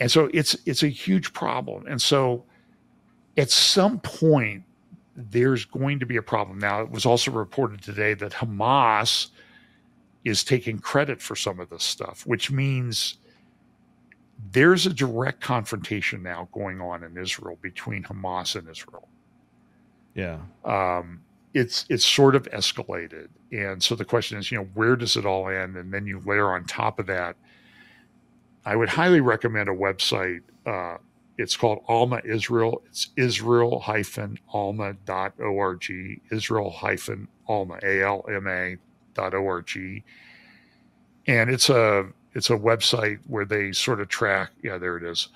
And so it's it's a huge problem. And so at some point there's going to be a problem. Now it was also reported today that Hamas is taking credit for some of this stuff, which means there's a direct confrontation now going on in Israel between Hamas and Israel. Yeah. um, it's it's sort of escalated, and so the question is, you know, where does it all end? And then you layer on top of that. I would highly recommend a website. Uh, it's called Alma Israel. It's israel hyphen alma.org Israel-alma, A-L-M-A dot O-R-G. And it's a it's a website where they sort of track. Yeah, there it is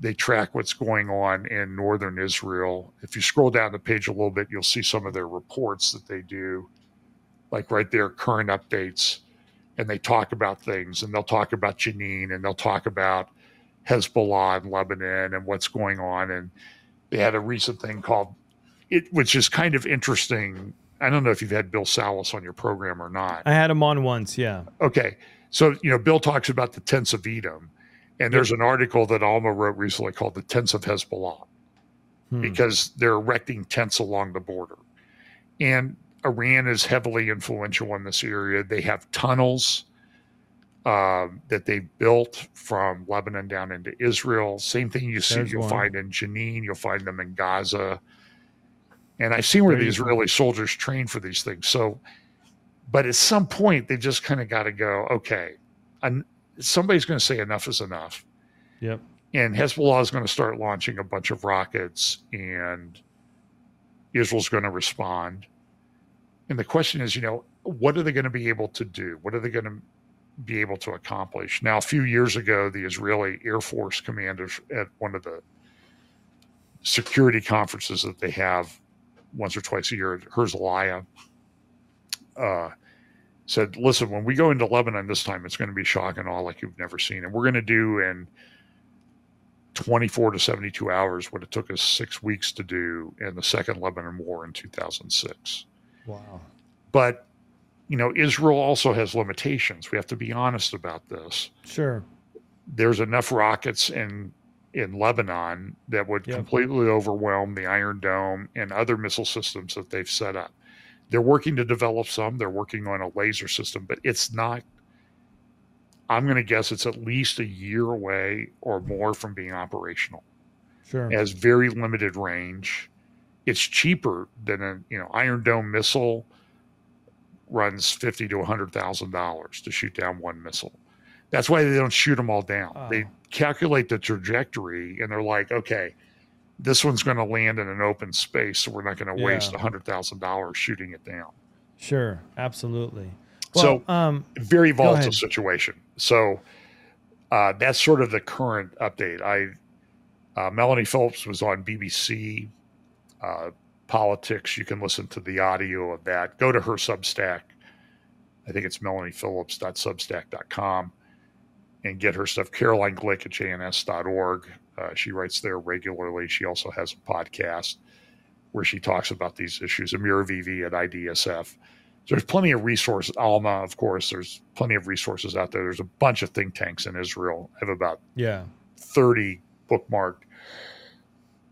they track what's going on in northern Israel. If you scroll down the page a little bit, you'll see some of their reports that they do, like right there, current updates. And they talk about things, and they'll talk about Jenin, and they'll talk about Hezbollah in Lebanon and what's going on. And they had a recent thing called it, which is kind of interesting. I don't know if you've had Bill Salus on your program or not. I had him on once. Yeah. Okay. So, you know, Bill talks about the tents of Edom. And there's an article that Alma wrote recently called The Tents of Hezbollah Hmm. because they're erecting tents along the border. And Iran is heavily influential in this area. They have tunnels um, that they built from Lebanon down into Israel. Same thing you see, There's you'll one. find in Jenin, you'll find them in Gaza. And I've seen where the. Israeli soldiers train for these things. So, but at some point, they just kind of got to go, okay, somebody's going to say enough is enough Yep. and Hezbollah is going to start launching a bunch of rockets, and Israel's going to respond. And the question is, you know, what are they going to be able to do? What are they going to be able to accomplish? Now, a few years ago, the Israeli Air Force commanders at one of the security conferences that they have once or twice a year at Herzliya uh, said, listen, when we go into Lebanon this time, it's going to be shock and awe like you've never seen. And we're going to do in 24 to 72 hours what it took us six weeks to do in the Second Lebanon War in 2006. Wow. But, you know, Israel also has limitations. We have to be honest about this. Sure. There's enough rockets in in Lebanon that would Yep. completely overwhelm the Iron Dome and other missile systems that they've set up. They're working to develop some. They're working on a laser system, but it's not. I'm going to guess it's at least a year away or more from being operational. Sure. It has very limited range. It's cheaper than a you know Iron Dome missile runs fifty to hundred thousand dollars to shoot down one missile. That's why they don't shoot them all down. Oh. They calculate the trajectory and they're like, okay, this one's going to land in an open space, so we're not going to Yeah. waste hundred thousand dollars shooting it down. Sure. Absolutely. So- um, very volatile situation. So uh, that's sort of the current update. I uh, Melanie Phillips was on BBC uh, Politics. You can listen to the audio of that. Go to her Substack. I think it's melaniephillips.substack.com and get her stuff. Caroline Glick at jns.org. Uh, she writes there regularly. She also has a podcast where she talks about these issues. Amir Avivi at IDSF. So there's plenty of resources. Alma, of course, there's plenty of resources out there. There's a bunch of think tanks in Israel. I have about yeah. 30 bookmarked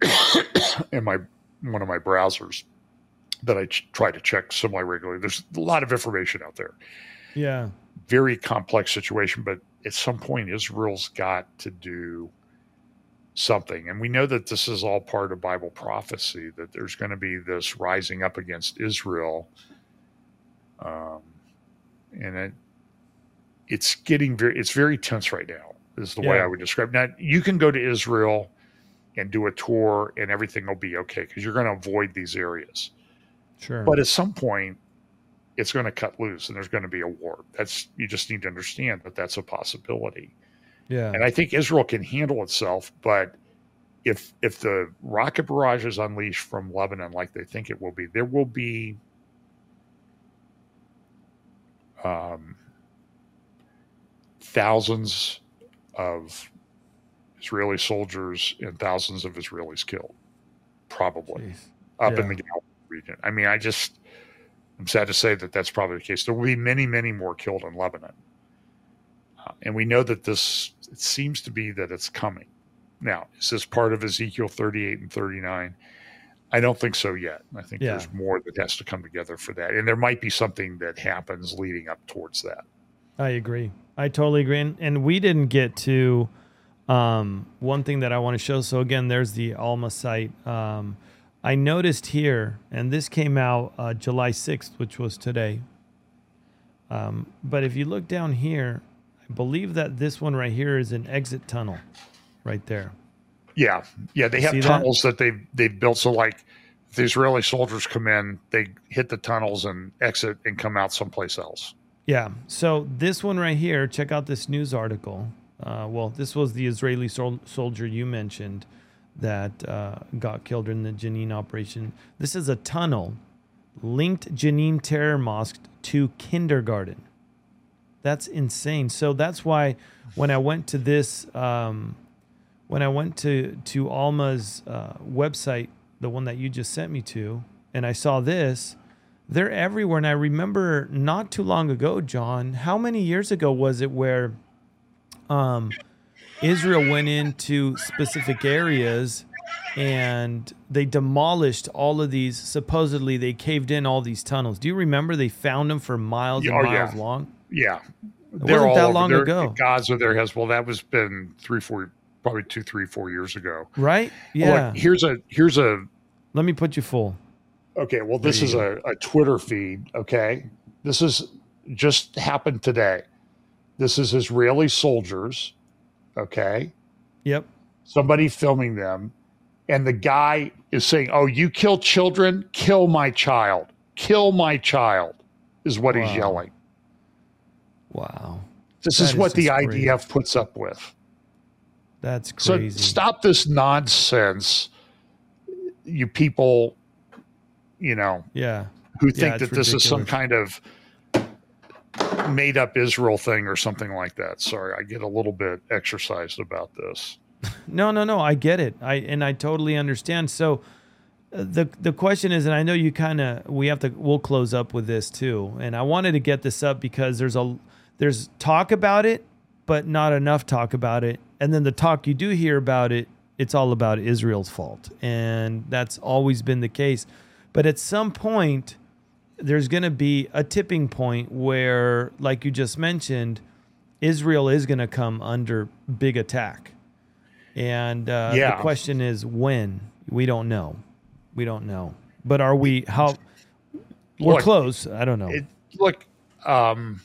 in my one of my browsers that I ch- try to check semi regularly. There's a lot of information out there. Yeah. Very complex situation, but at some point, Israel's got to do something. And we know that this is all part of Bible prophecy that there's going to be this rising up against Israel. Um, and it, it's getting very, it's very tense right now, is the way I would describe. Now, you can go to Israel and do a tour, and everything will be okay because you're going to avoid these areas. Sure. But at some point, it's going to cut loose, and there's going to be a war. That's you just need to understand that that's a possibility. yeah. And I think Israel can handle itself, but if if the rocket barrage is unleashed from Lebanon like they think it will be, there will be um, thousands of Israeli soldiers and thousands of Israelis killed, probably Jeez. up Yeah. in the Galilee region. I mean, I just I'm sad to say that that's probably the case. There will be many, many more killed in Lebanon, uh, and we know that this it seems to be that it's coming. Now, is this part of Ezekiel 38 and 39? I don't think so yet. I think Yeah. there's more that has to come together for that, and there might be something that happens leading up towards that. I agree. I totally agree. And, and we didn't get to um, one thing that I want to show. So again, there's the Alma site. Um, I noticed here, and this came out uh, July 6th, which was today. Um, but if you look down here, I believe that this one right here is an exit tunnel, right there. Yeah, yeah, they have See that? tunnels that? they've they've built. So like, if the Israeli soldiers come in, they hit the tunnels and exit and come out someplace else. Yeah. So this one right here, check out this news article. Uh, well, this was the Israeli sol- soldier you mentioned that uh, got killed in the Jenin operation. This is a tunnel linked Jenin terror mosque to kindergarten. That's insane. So that's why when I went to this, um, when I went to to Alma's uh, website, the one that you just sent me to, and I saw this, they're everywhere. And I remember not too long ago, John, how many years ago was it where um, Israel went into specific areas and they demolished all of these? Supposedly, they caved in all these tunnels. Do you remember they found them for miles and oh, yeah. miles long? Yeah, wasn't that long there. ago. Gaza, there has well, that was been three, four, probably two, three, four years ago. Right? Well, Yeah. here's a here's a Let me put you full. okay. Well, this is a, a Twitter feed. Okay, this is just happened today. This is Israeli soldiers. Okay, Yep. somebody filming them, and the guy is saying, "Oh, you kill children? Kill my child! Kill my child!" Is what Wow. he's yelling. Wow. This is is what the crazy. IDF puts up with. That's crazy. So stop this nonsense, you people. You know Yeah. who think it's that this is some kind of made up Israel thing or something like that. Sorry, I get a little bit exercised about this. No, no, no. I get it. I and I totally understand. So uh, the the question is, and I know you kind of we have to we'll close up with this too. And I wanted to get this up because there's a there's talk about it, but not enough talk about it. And then the talk you do hear about it, it's all about Israel's fault, and that's always been the case. But at some point, there's going to be a tipping point where, like you just mentioned, Israel is going to come under big attack. And uh, Yeah. the question is when? We don't know. We don't know. But are we, how, we're Look, close. I don't know. It, look, um,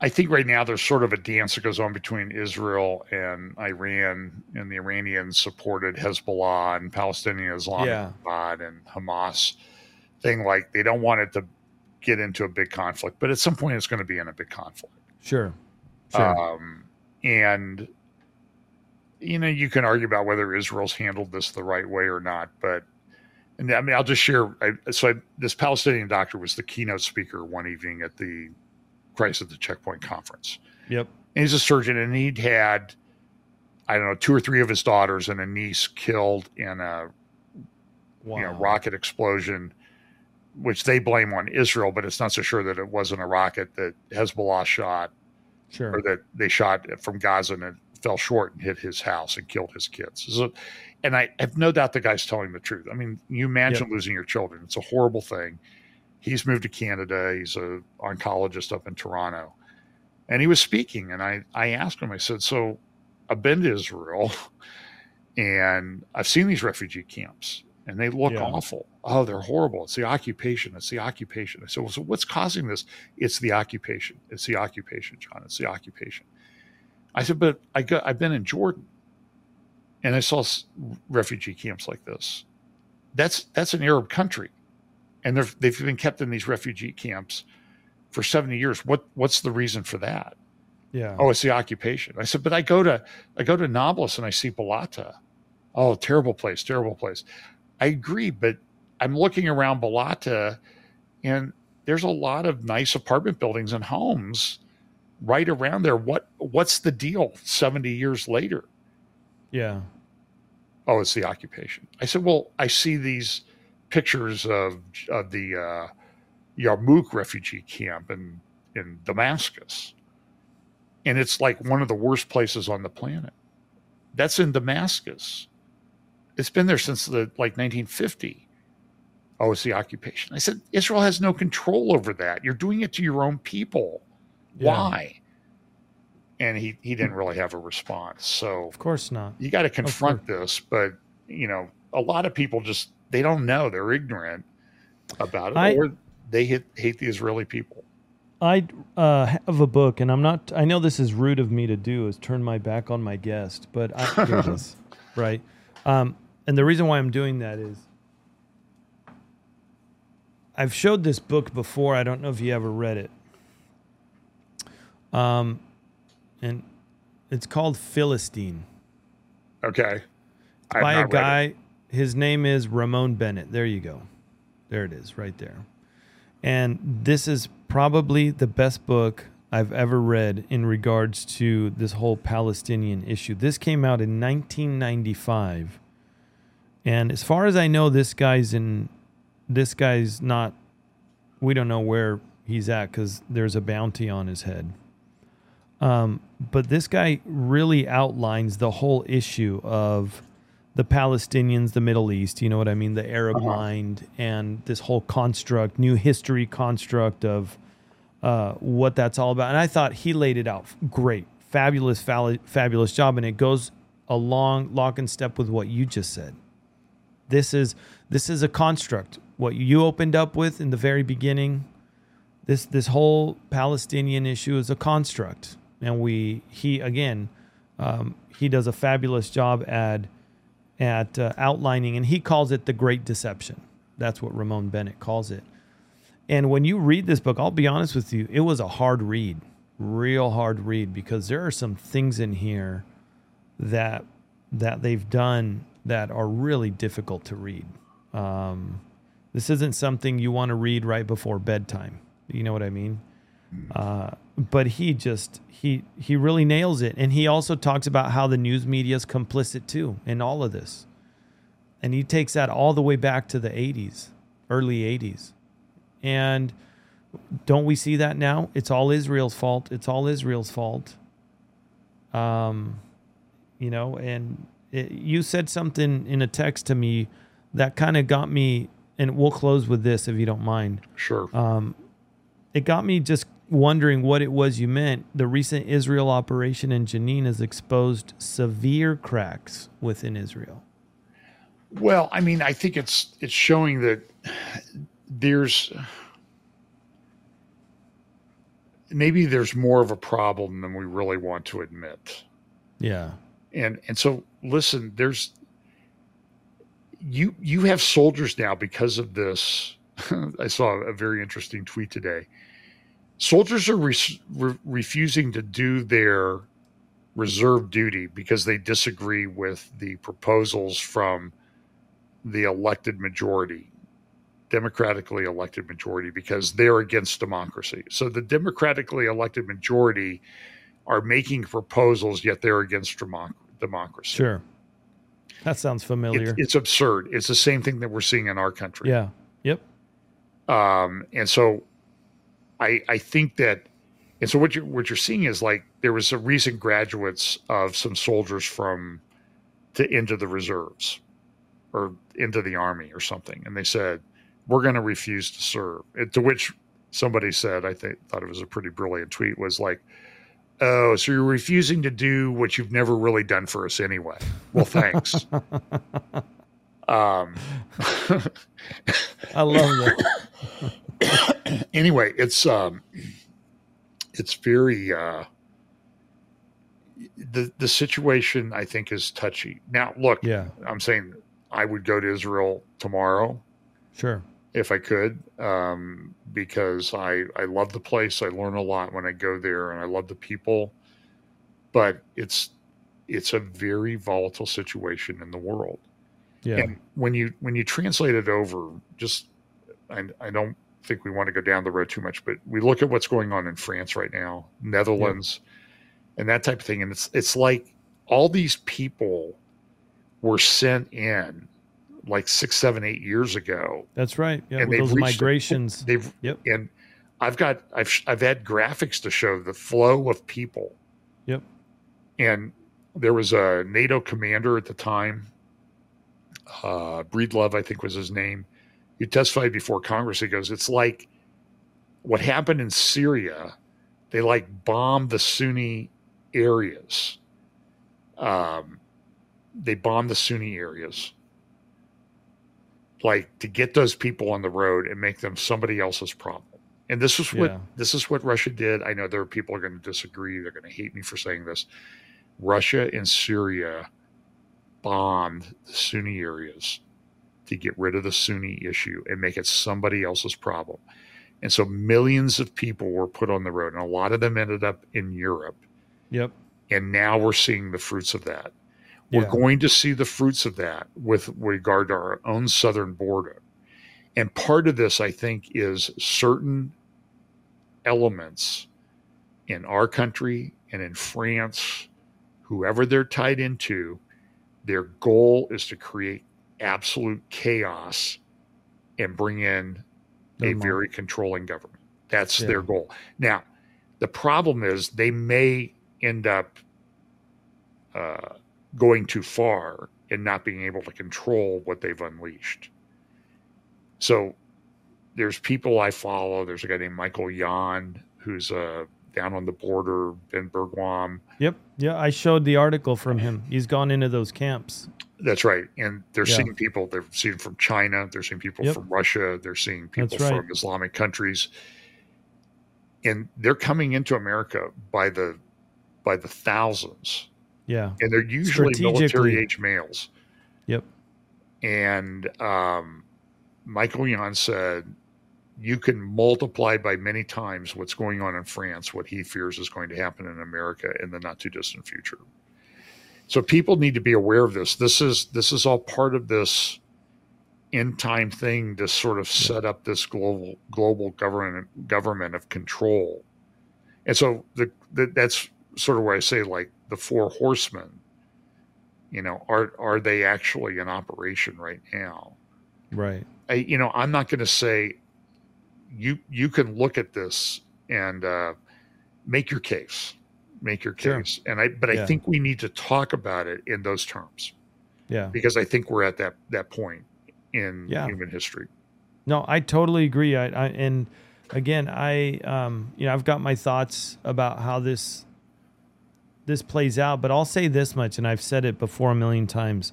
I think right now there's sort of a dance that goes on between Israel and Iran, and the Iranians supported Hezbollah and Palestinian Islamic Yeah. Jihad and Hamas thing. Like they don't want it to get into a big conflict, but at some point it's going to be in a big conflict. sure. Sure. Um, and you know, you can argue about whether Israel's handled this the right way or not, but and I mean, I'll just share. I, so I, this Palestinian doctor was the keynote speaker one evening at the Christ at the Checkpoint conference. yep. And he's a surgeon, and he'd had, I don't know, two or three of his daughters and a niece killed in a Wow. you know rocket explosion, which they blame on Israel, but it's not so sure that it wasn't a rocket that Hezbollah shot Sure. or that they shot from Gaza and it fell short and hit his house and killed his kids. So, and I have no doubt the guy's telling the truth. I mean, you imagine losing your children; it's a horrible thing. He's moved to Canada. He's a oncologist up in Toronto, and he was speaking. And I I asked him. I said, "So, I've been to Israel, and I've seen these refugee camps." And they look Yeah. awful. Oh, they're horrible. It's the occupation. It's the occupation. I said, well, so what's causing this? It's the occupation. It's the occupation, John. It's the occupation. I said, but I got, I've been in Jordan, and I saw refugee camps like this. That's that's an Arab country, and they've they've been kept in these refugee camps for seventy years. What what's the reason for that? Yeah. Oh, it's the occupation. I said, but I go to I go to Nablus and I see Balata. Oh, terrible place, terrible place. I agree, but I'm looking around Balata, and there's a lot of nice apartment buildings and homes right around there. What what's the deal? Seventy years later. Yeah. Oh, it's the occupation. I said, well, I see these pictures of of the uh, Yarmouk refugee camp in in Damascus, and it's like one of the worst places on the planet. That's in Damascus. It's been there since the like 1950. Oh, it's the occupation. I said, Israel has no control over that. You're doing it to your own people. Yeah. Why? And he he didn't really have a response. So Of course not. you got to confront this but you know a lot of people just they don't know they're ignorant about it I- or they hate, hate the israeli people I uh, have a book, and I'm not. I know this is rude of me to do, is turn my back on my guest, but I right? Um, and the reason why I'm doing that is I've showed this book before. I don't know if you ever read it. Um, and it's called Philistine okay I've by a guy. His name is Ramon Bennett. There you go. There it is, right there. And this is probably the best book I've ever read in regards to this whole Palestinian issue. This came out in 1995. And as far as I know, this guy's in, this guy's not, we don't know where he's at because there's a bounty on his head. Um, but this guy really outlines the whole issue of the Palestinians, the Middle East, you know what I mean, the Arab mind, and this whole construct, new history construct of uh, what that's all about. And I thought he laid it out great, fabulous, fabulous job, and it goes along lock and step with what you just said. This is this is a construct. What you opened up with in the very beginning, this this whole Palestinian issue is a construct, and we he again um, he does a fabulous job at at uh, outlining, and he calls it the Great Deception. That's what Ramon Bennett calls it. And when you read this book, I'll be honest with you, it was a hard read, real hard read, because there are some things in here that that they've done that are really difficult to read. Um, this isn't something you want to read right before bedtime. You know what I mean? Uh, but he just he he really nails it, and he also talks about how the news media is complicit too in all of this, and he takes that all the way back to the '80s, early '80s, and don't we see that now? It's all Israel's fault. It's all Israel's fault. Um, you know, and it, you said something in a text to me that kind of got me, and we'll close with this if you don't mind sure Um, it got me just wondering what it was you meant. The recent Israel operation in Jenin has exposed severe cracks within Israel. well i mean i think it's it's showing that there's maybe there's more of a problem than we really want to admit Yeah. And and so listen there's you you have soldiers now because of this. I saw a very interesting tweet today. Soldiers are re- re- refusing to do their reserve duty because they disagree with the proposals from the elected majority democratically elected majority because they're against democracy. So the democratically elected majority are making proposals yet they're against democ- democracy Sure. That sounds familiar. it's, it's absurd. It's the same thing that we're seeing in our country. yeah. Yep. Um, and so I I think that and so what you're what you're seeing is like there was a recent graduates of some soldiers from to into the reserves or into the army or something, and they said we're going to refuse to serve. And to which somebody said, I think thought it was a pretty brilliant tweet, was like, "Oh, so you're refusing to do what you've never really done for us anyway? Well, thanks." um, I love that. anyway, it's um, it's very uh, the the situation I think is touchy. Now, look, Yeah. I'm saying I would go to Israel tomorrow Sure. If I could, um, because I I love the place. I learn a lot when I go there, and I love the people. But it's it's a very volatile situation in the world. Yeah. And when you when you translate it over, just I, I don't think we want to go down the road too much, but we look at what's going on in France right now, Netherlands, and that type of thing, and it's it's like all these people were sent in like six, seven, eight years ago. That's right. Yeah. And those migrations. They've Yep. and I've got I've I've had graphics to show the flow of people. Yep. And there was a NATO commander at the time, uh, Breedlove, I think was his name. He testified before Congress. He goes, "It's like what happened in Syria. They like bombed the Sunni areas. Um, they bombed the Sunni areas." Like to get those people on the road and make them somebody else's problem. And this is what Yeah. this is what Russia did. I know there are people who are going to disagree. They're going to hate me for saying this. Russia and Syria bombed the Sunni areas to get rid of the Sunni issue and make it somebody else's problem. And so millions of people were put on the road, and a lot of them ended up in Europe. Yep. And now we're seeing the fruits of that. We're Yeah. going to see the fruits of that with regard to our own southern border. And part of this, I think, is certain elements in our country and in France, whoever they're tied into, their goal is to create absolute chaos and bring in a very controlling government. That's Yeah. their goal. Now, the problem is they may end up uh, going too far and not being able to control what they've unleashed. So there's people I follow. There's a guy named Michael Yon who's uh, down on the border, Ben Bergquam. Yep. Yeah. I showed the article from him. He's gone into those camps. That's right. And they're Yeah. seeing people, they're seeing from China, they're seeing people Yep. from Russia, they're seeing people right. from Islamic countries. And they're coming into America by the by the thousands. Yeah. And they're usually military age males. Yep. And um, Michael Yon said, you can multiply by many times what's going on in France, what he fears is going to happen in America in the not too distant future. So people need to be aware of this. This is this is all part of this end time thing to sort of set up this global global government government of control. And so the, the that's sort of where I say like the four horsemen you know are are they actually in operation right now Right. I, you know i'm not going to say you you can look at this and uh, make your case make your Sure. case and i but i think we need to talk about it in those terms Yeah. because i think we're at that that point in Yeah. human history No, I totally agree. I, I and again, I um, you know, I've got my thoughts about how this this plays out, but I'll say this much, and I've said it before a million times.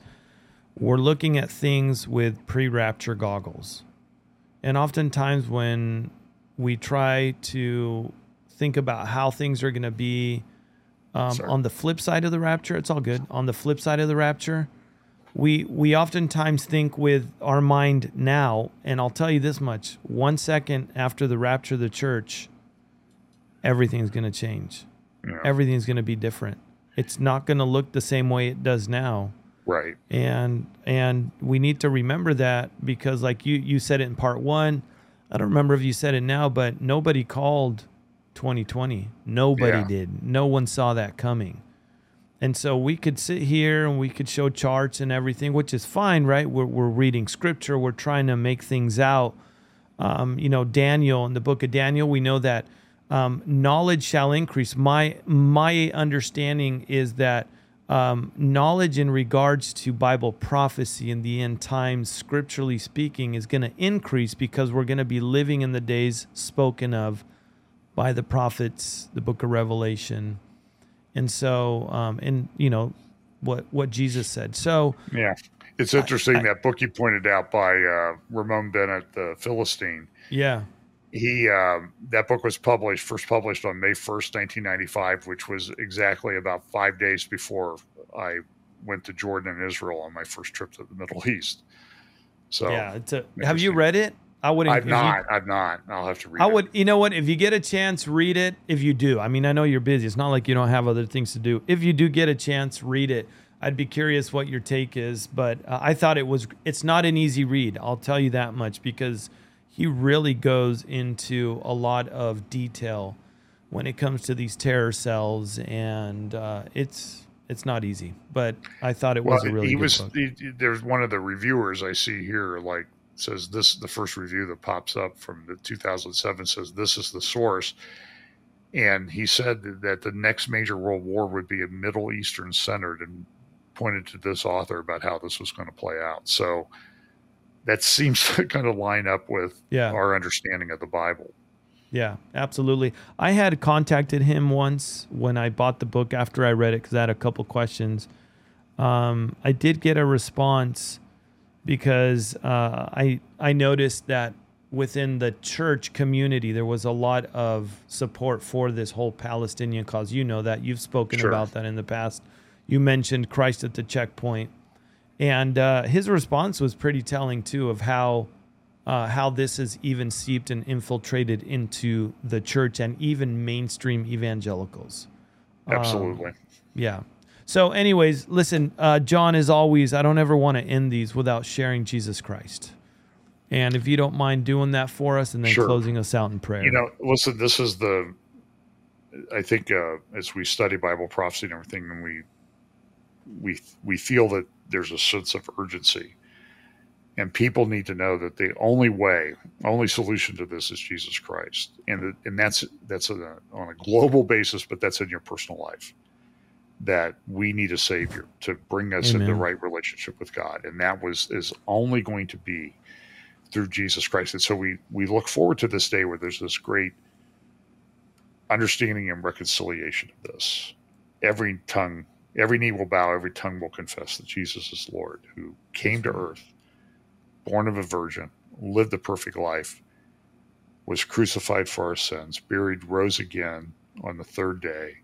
We're looking at things with pre-rapture goggles. And oftentimes when we try to think about how things are going to be um, on the flip side of the rapture, it's all good. On the flip side of the rapture, we we oftentimes think with our mind now, and I'll tell you this much: one second after the rapture of the church, everything's going to change. Know, Everything's going to be different. It's not going to look the same way it does now. Right. And and we need to remember that because like you you said it in part one. I don't remember if you said it now but nobody called 2020 nobody Yeah. did. No one saw that coming. And so we could sit here and we could show charts and everything which is fine right? We're, we're reading scripture. We're trying to make things out. Um, you know daniel in the book of daniel we know that um, knowledge shall increase. My my understanding is that um, knowledge in regards to bible prophecy in the end times scripturally speaking is going to increase because we're going to be living in the days spoken of by the prophets the book of revelation. And so um, and you know what what jesus said. So yeah. It's interesting that book you pointed out by uh, ramon bennett the philistine. Yeah he um, that book was published first published on May 1st, 1995, which was exactly about five days before I went to Jordan and Israel on my first trip to the Middle East. So yeah, a, have you read it? I wouldn't. I've not. You, I've not. I'll have to read. I it. would. You know what? If you get a chance, read it. If you do, I mean, I know you're busy. It's not like you don't have other things to do. If you do get a chance, read it. I'd be curious what your take is, but uh, I thought it was. It's not an easy read. I'll tell you that much because he really goes into a lot of detail when it comes to these terror cells, and uh, it's it's not easy. But I thought it was well, a really he good was. book. He, there's one of the reviewers I see here, like says this. The first review that pops up from the 2007 says this is the source. And he said that the next major world war would be a Middle Eastern centered, and pointed to this author about how this was going to play out. So that seems to kind of line up with Yeah. our understanding of the Bible. Yeah, absolutely. I had contacted him once when I bought the book after I read it because I had a couple questions. Um, I did get a response because uh, I I noticed that within the church community there was a lot of support for this whole Palestinian cause. You know that you've spoken Sure. about that in the past. You mentioned Christ at the checkpoint, and uh, his response was pretty telling too of how uh, how this is even seeped and infiltrated into the church and even mainstream evangelicals. Um, Absolutely. Yeah. So, anyways, listen, uh, John, as always, I don't ever want to end these without sharing Jesus Christ. And if you don't mind doing that for us and then Sure. closing us out in prayer. you know, listen, this is the, I think uh, as we study Bible prophecy and everything, and we, we, we feel that there's a sense of urgency. And people need to know that the only way, only solution to this is Jesus Christ, and and that's that's on a, on a global basis, but that's in your personal life. That we need a Savior to bring us in the right relationship with God, and that was is only going to be through Jesus Christ. And so we we look forward to this day where there's this great understanding and reconciliation of this. Every tongue, every knee will bow, every tongue will confess that Jesus is Lord, who came to earth, born of a virgin, lived a perfect life, was crucified for our sins, buried, rose again on the third day,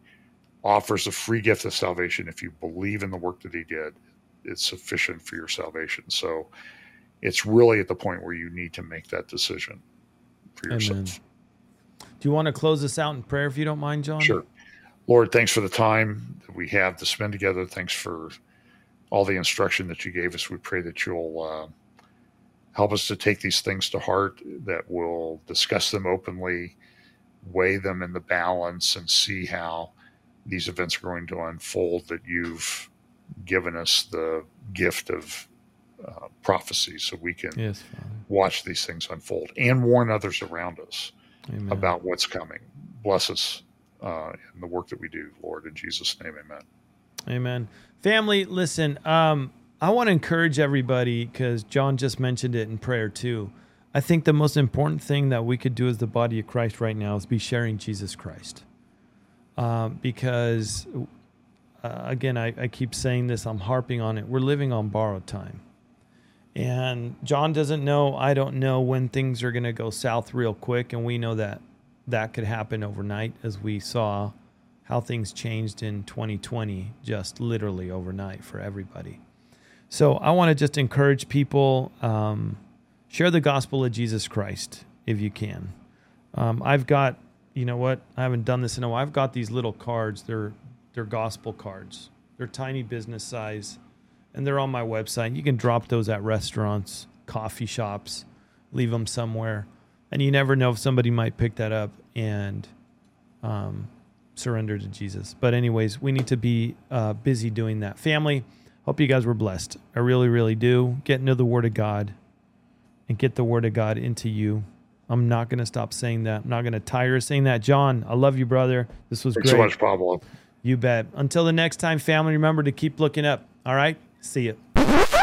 offers a free gift of salvation if you believe in the work that he did. It's sufficient for your salvation. So it's really at the point where you need to make that decision for Amen. yourself. Do you want to close this out in prayer if you don't mind, John? Sure. Lord, thanks for the time that we have to spend together. Thanks for all the instruction that you gave us. We pray that you'll uh, help us to take these things to heart, that we'll discuss them openly, weigh them in the balance, and see how these events are going to unfold. That you've given us the gift of uh, prophecy so we can Yes, watch these things unfold and warn others around us Amen. about what's coming. Bless us uh, in the work that we do, Lord. In Jesus' name, amen. Amen. Family, listen, um, I want to encourage everybody because John just mentioned it in prayer too. I think the most important thing that we could do as the body of Christ right now is be sharing Jesus Christ. Um, because, uh, again, I, I keep saying this, I'm harping on it. We're living on borrowed time. And John doesn't know, I don't know when things are going to go south real quick. And we know that that could happen overnight, as we saw how things changed in 2020, just literally overnight for everybody. So I want to just encourage people um, share the gospel of Jesus Christ if you can. Um, I've got, you know what? I haven't done this in a while. I've got these little cards. They're they're gospel cards. They're tiny business size, and they're on my website. You can drop those at restaurants, coffee shops, leave them somewhere, and you never know if somebody might pick that up and um, surrender to Jesus. But anyways, we need to be uh, busy doing that. Family, hope you guys were blessed. I really, really do. Get into the Word of God and get the Word of God into you. I'm not going to stop saying that. I'm not going to tire of saying that. John, I love you, brother. This was Thanks great. so much, Pablo. You bet. Until the next time, family, remember to keep looking up. All right? See you.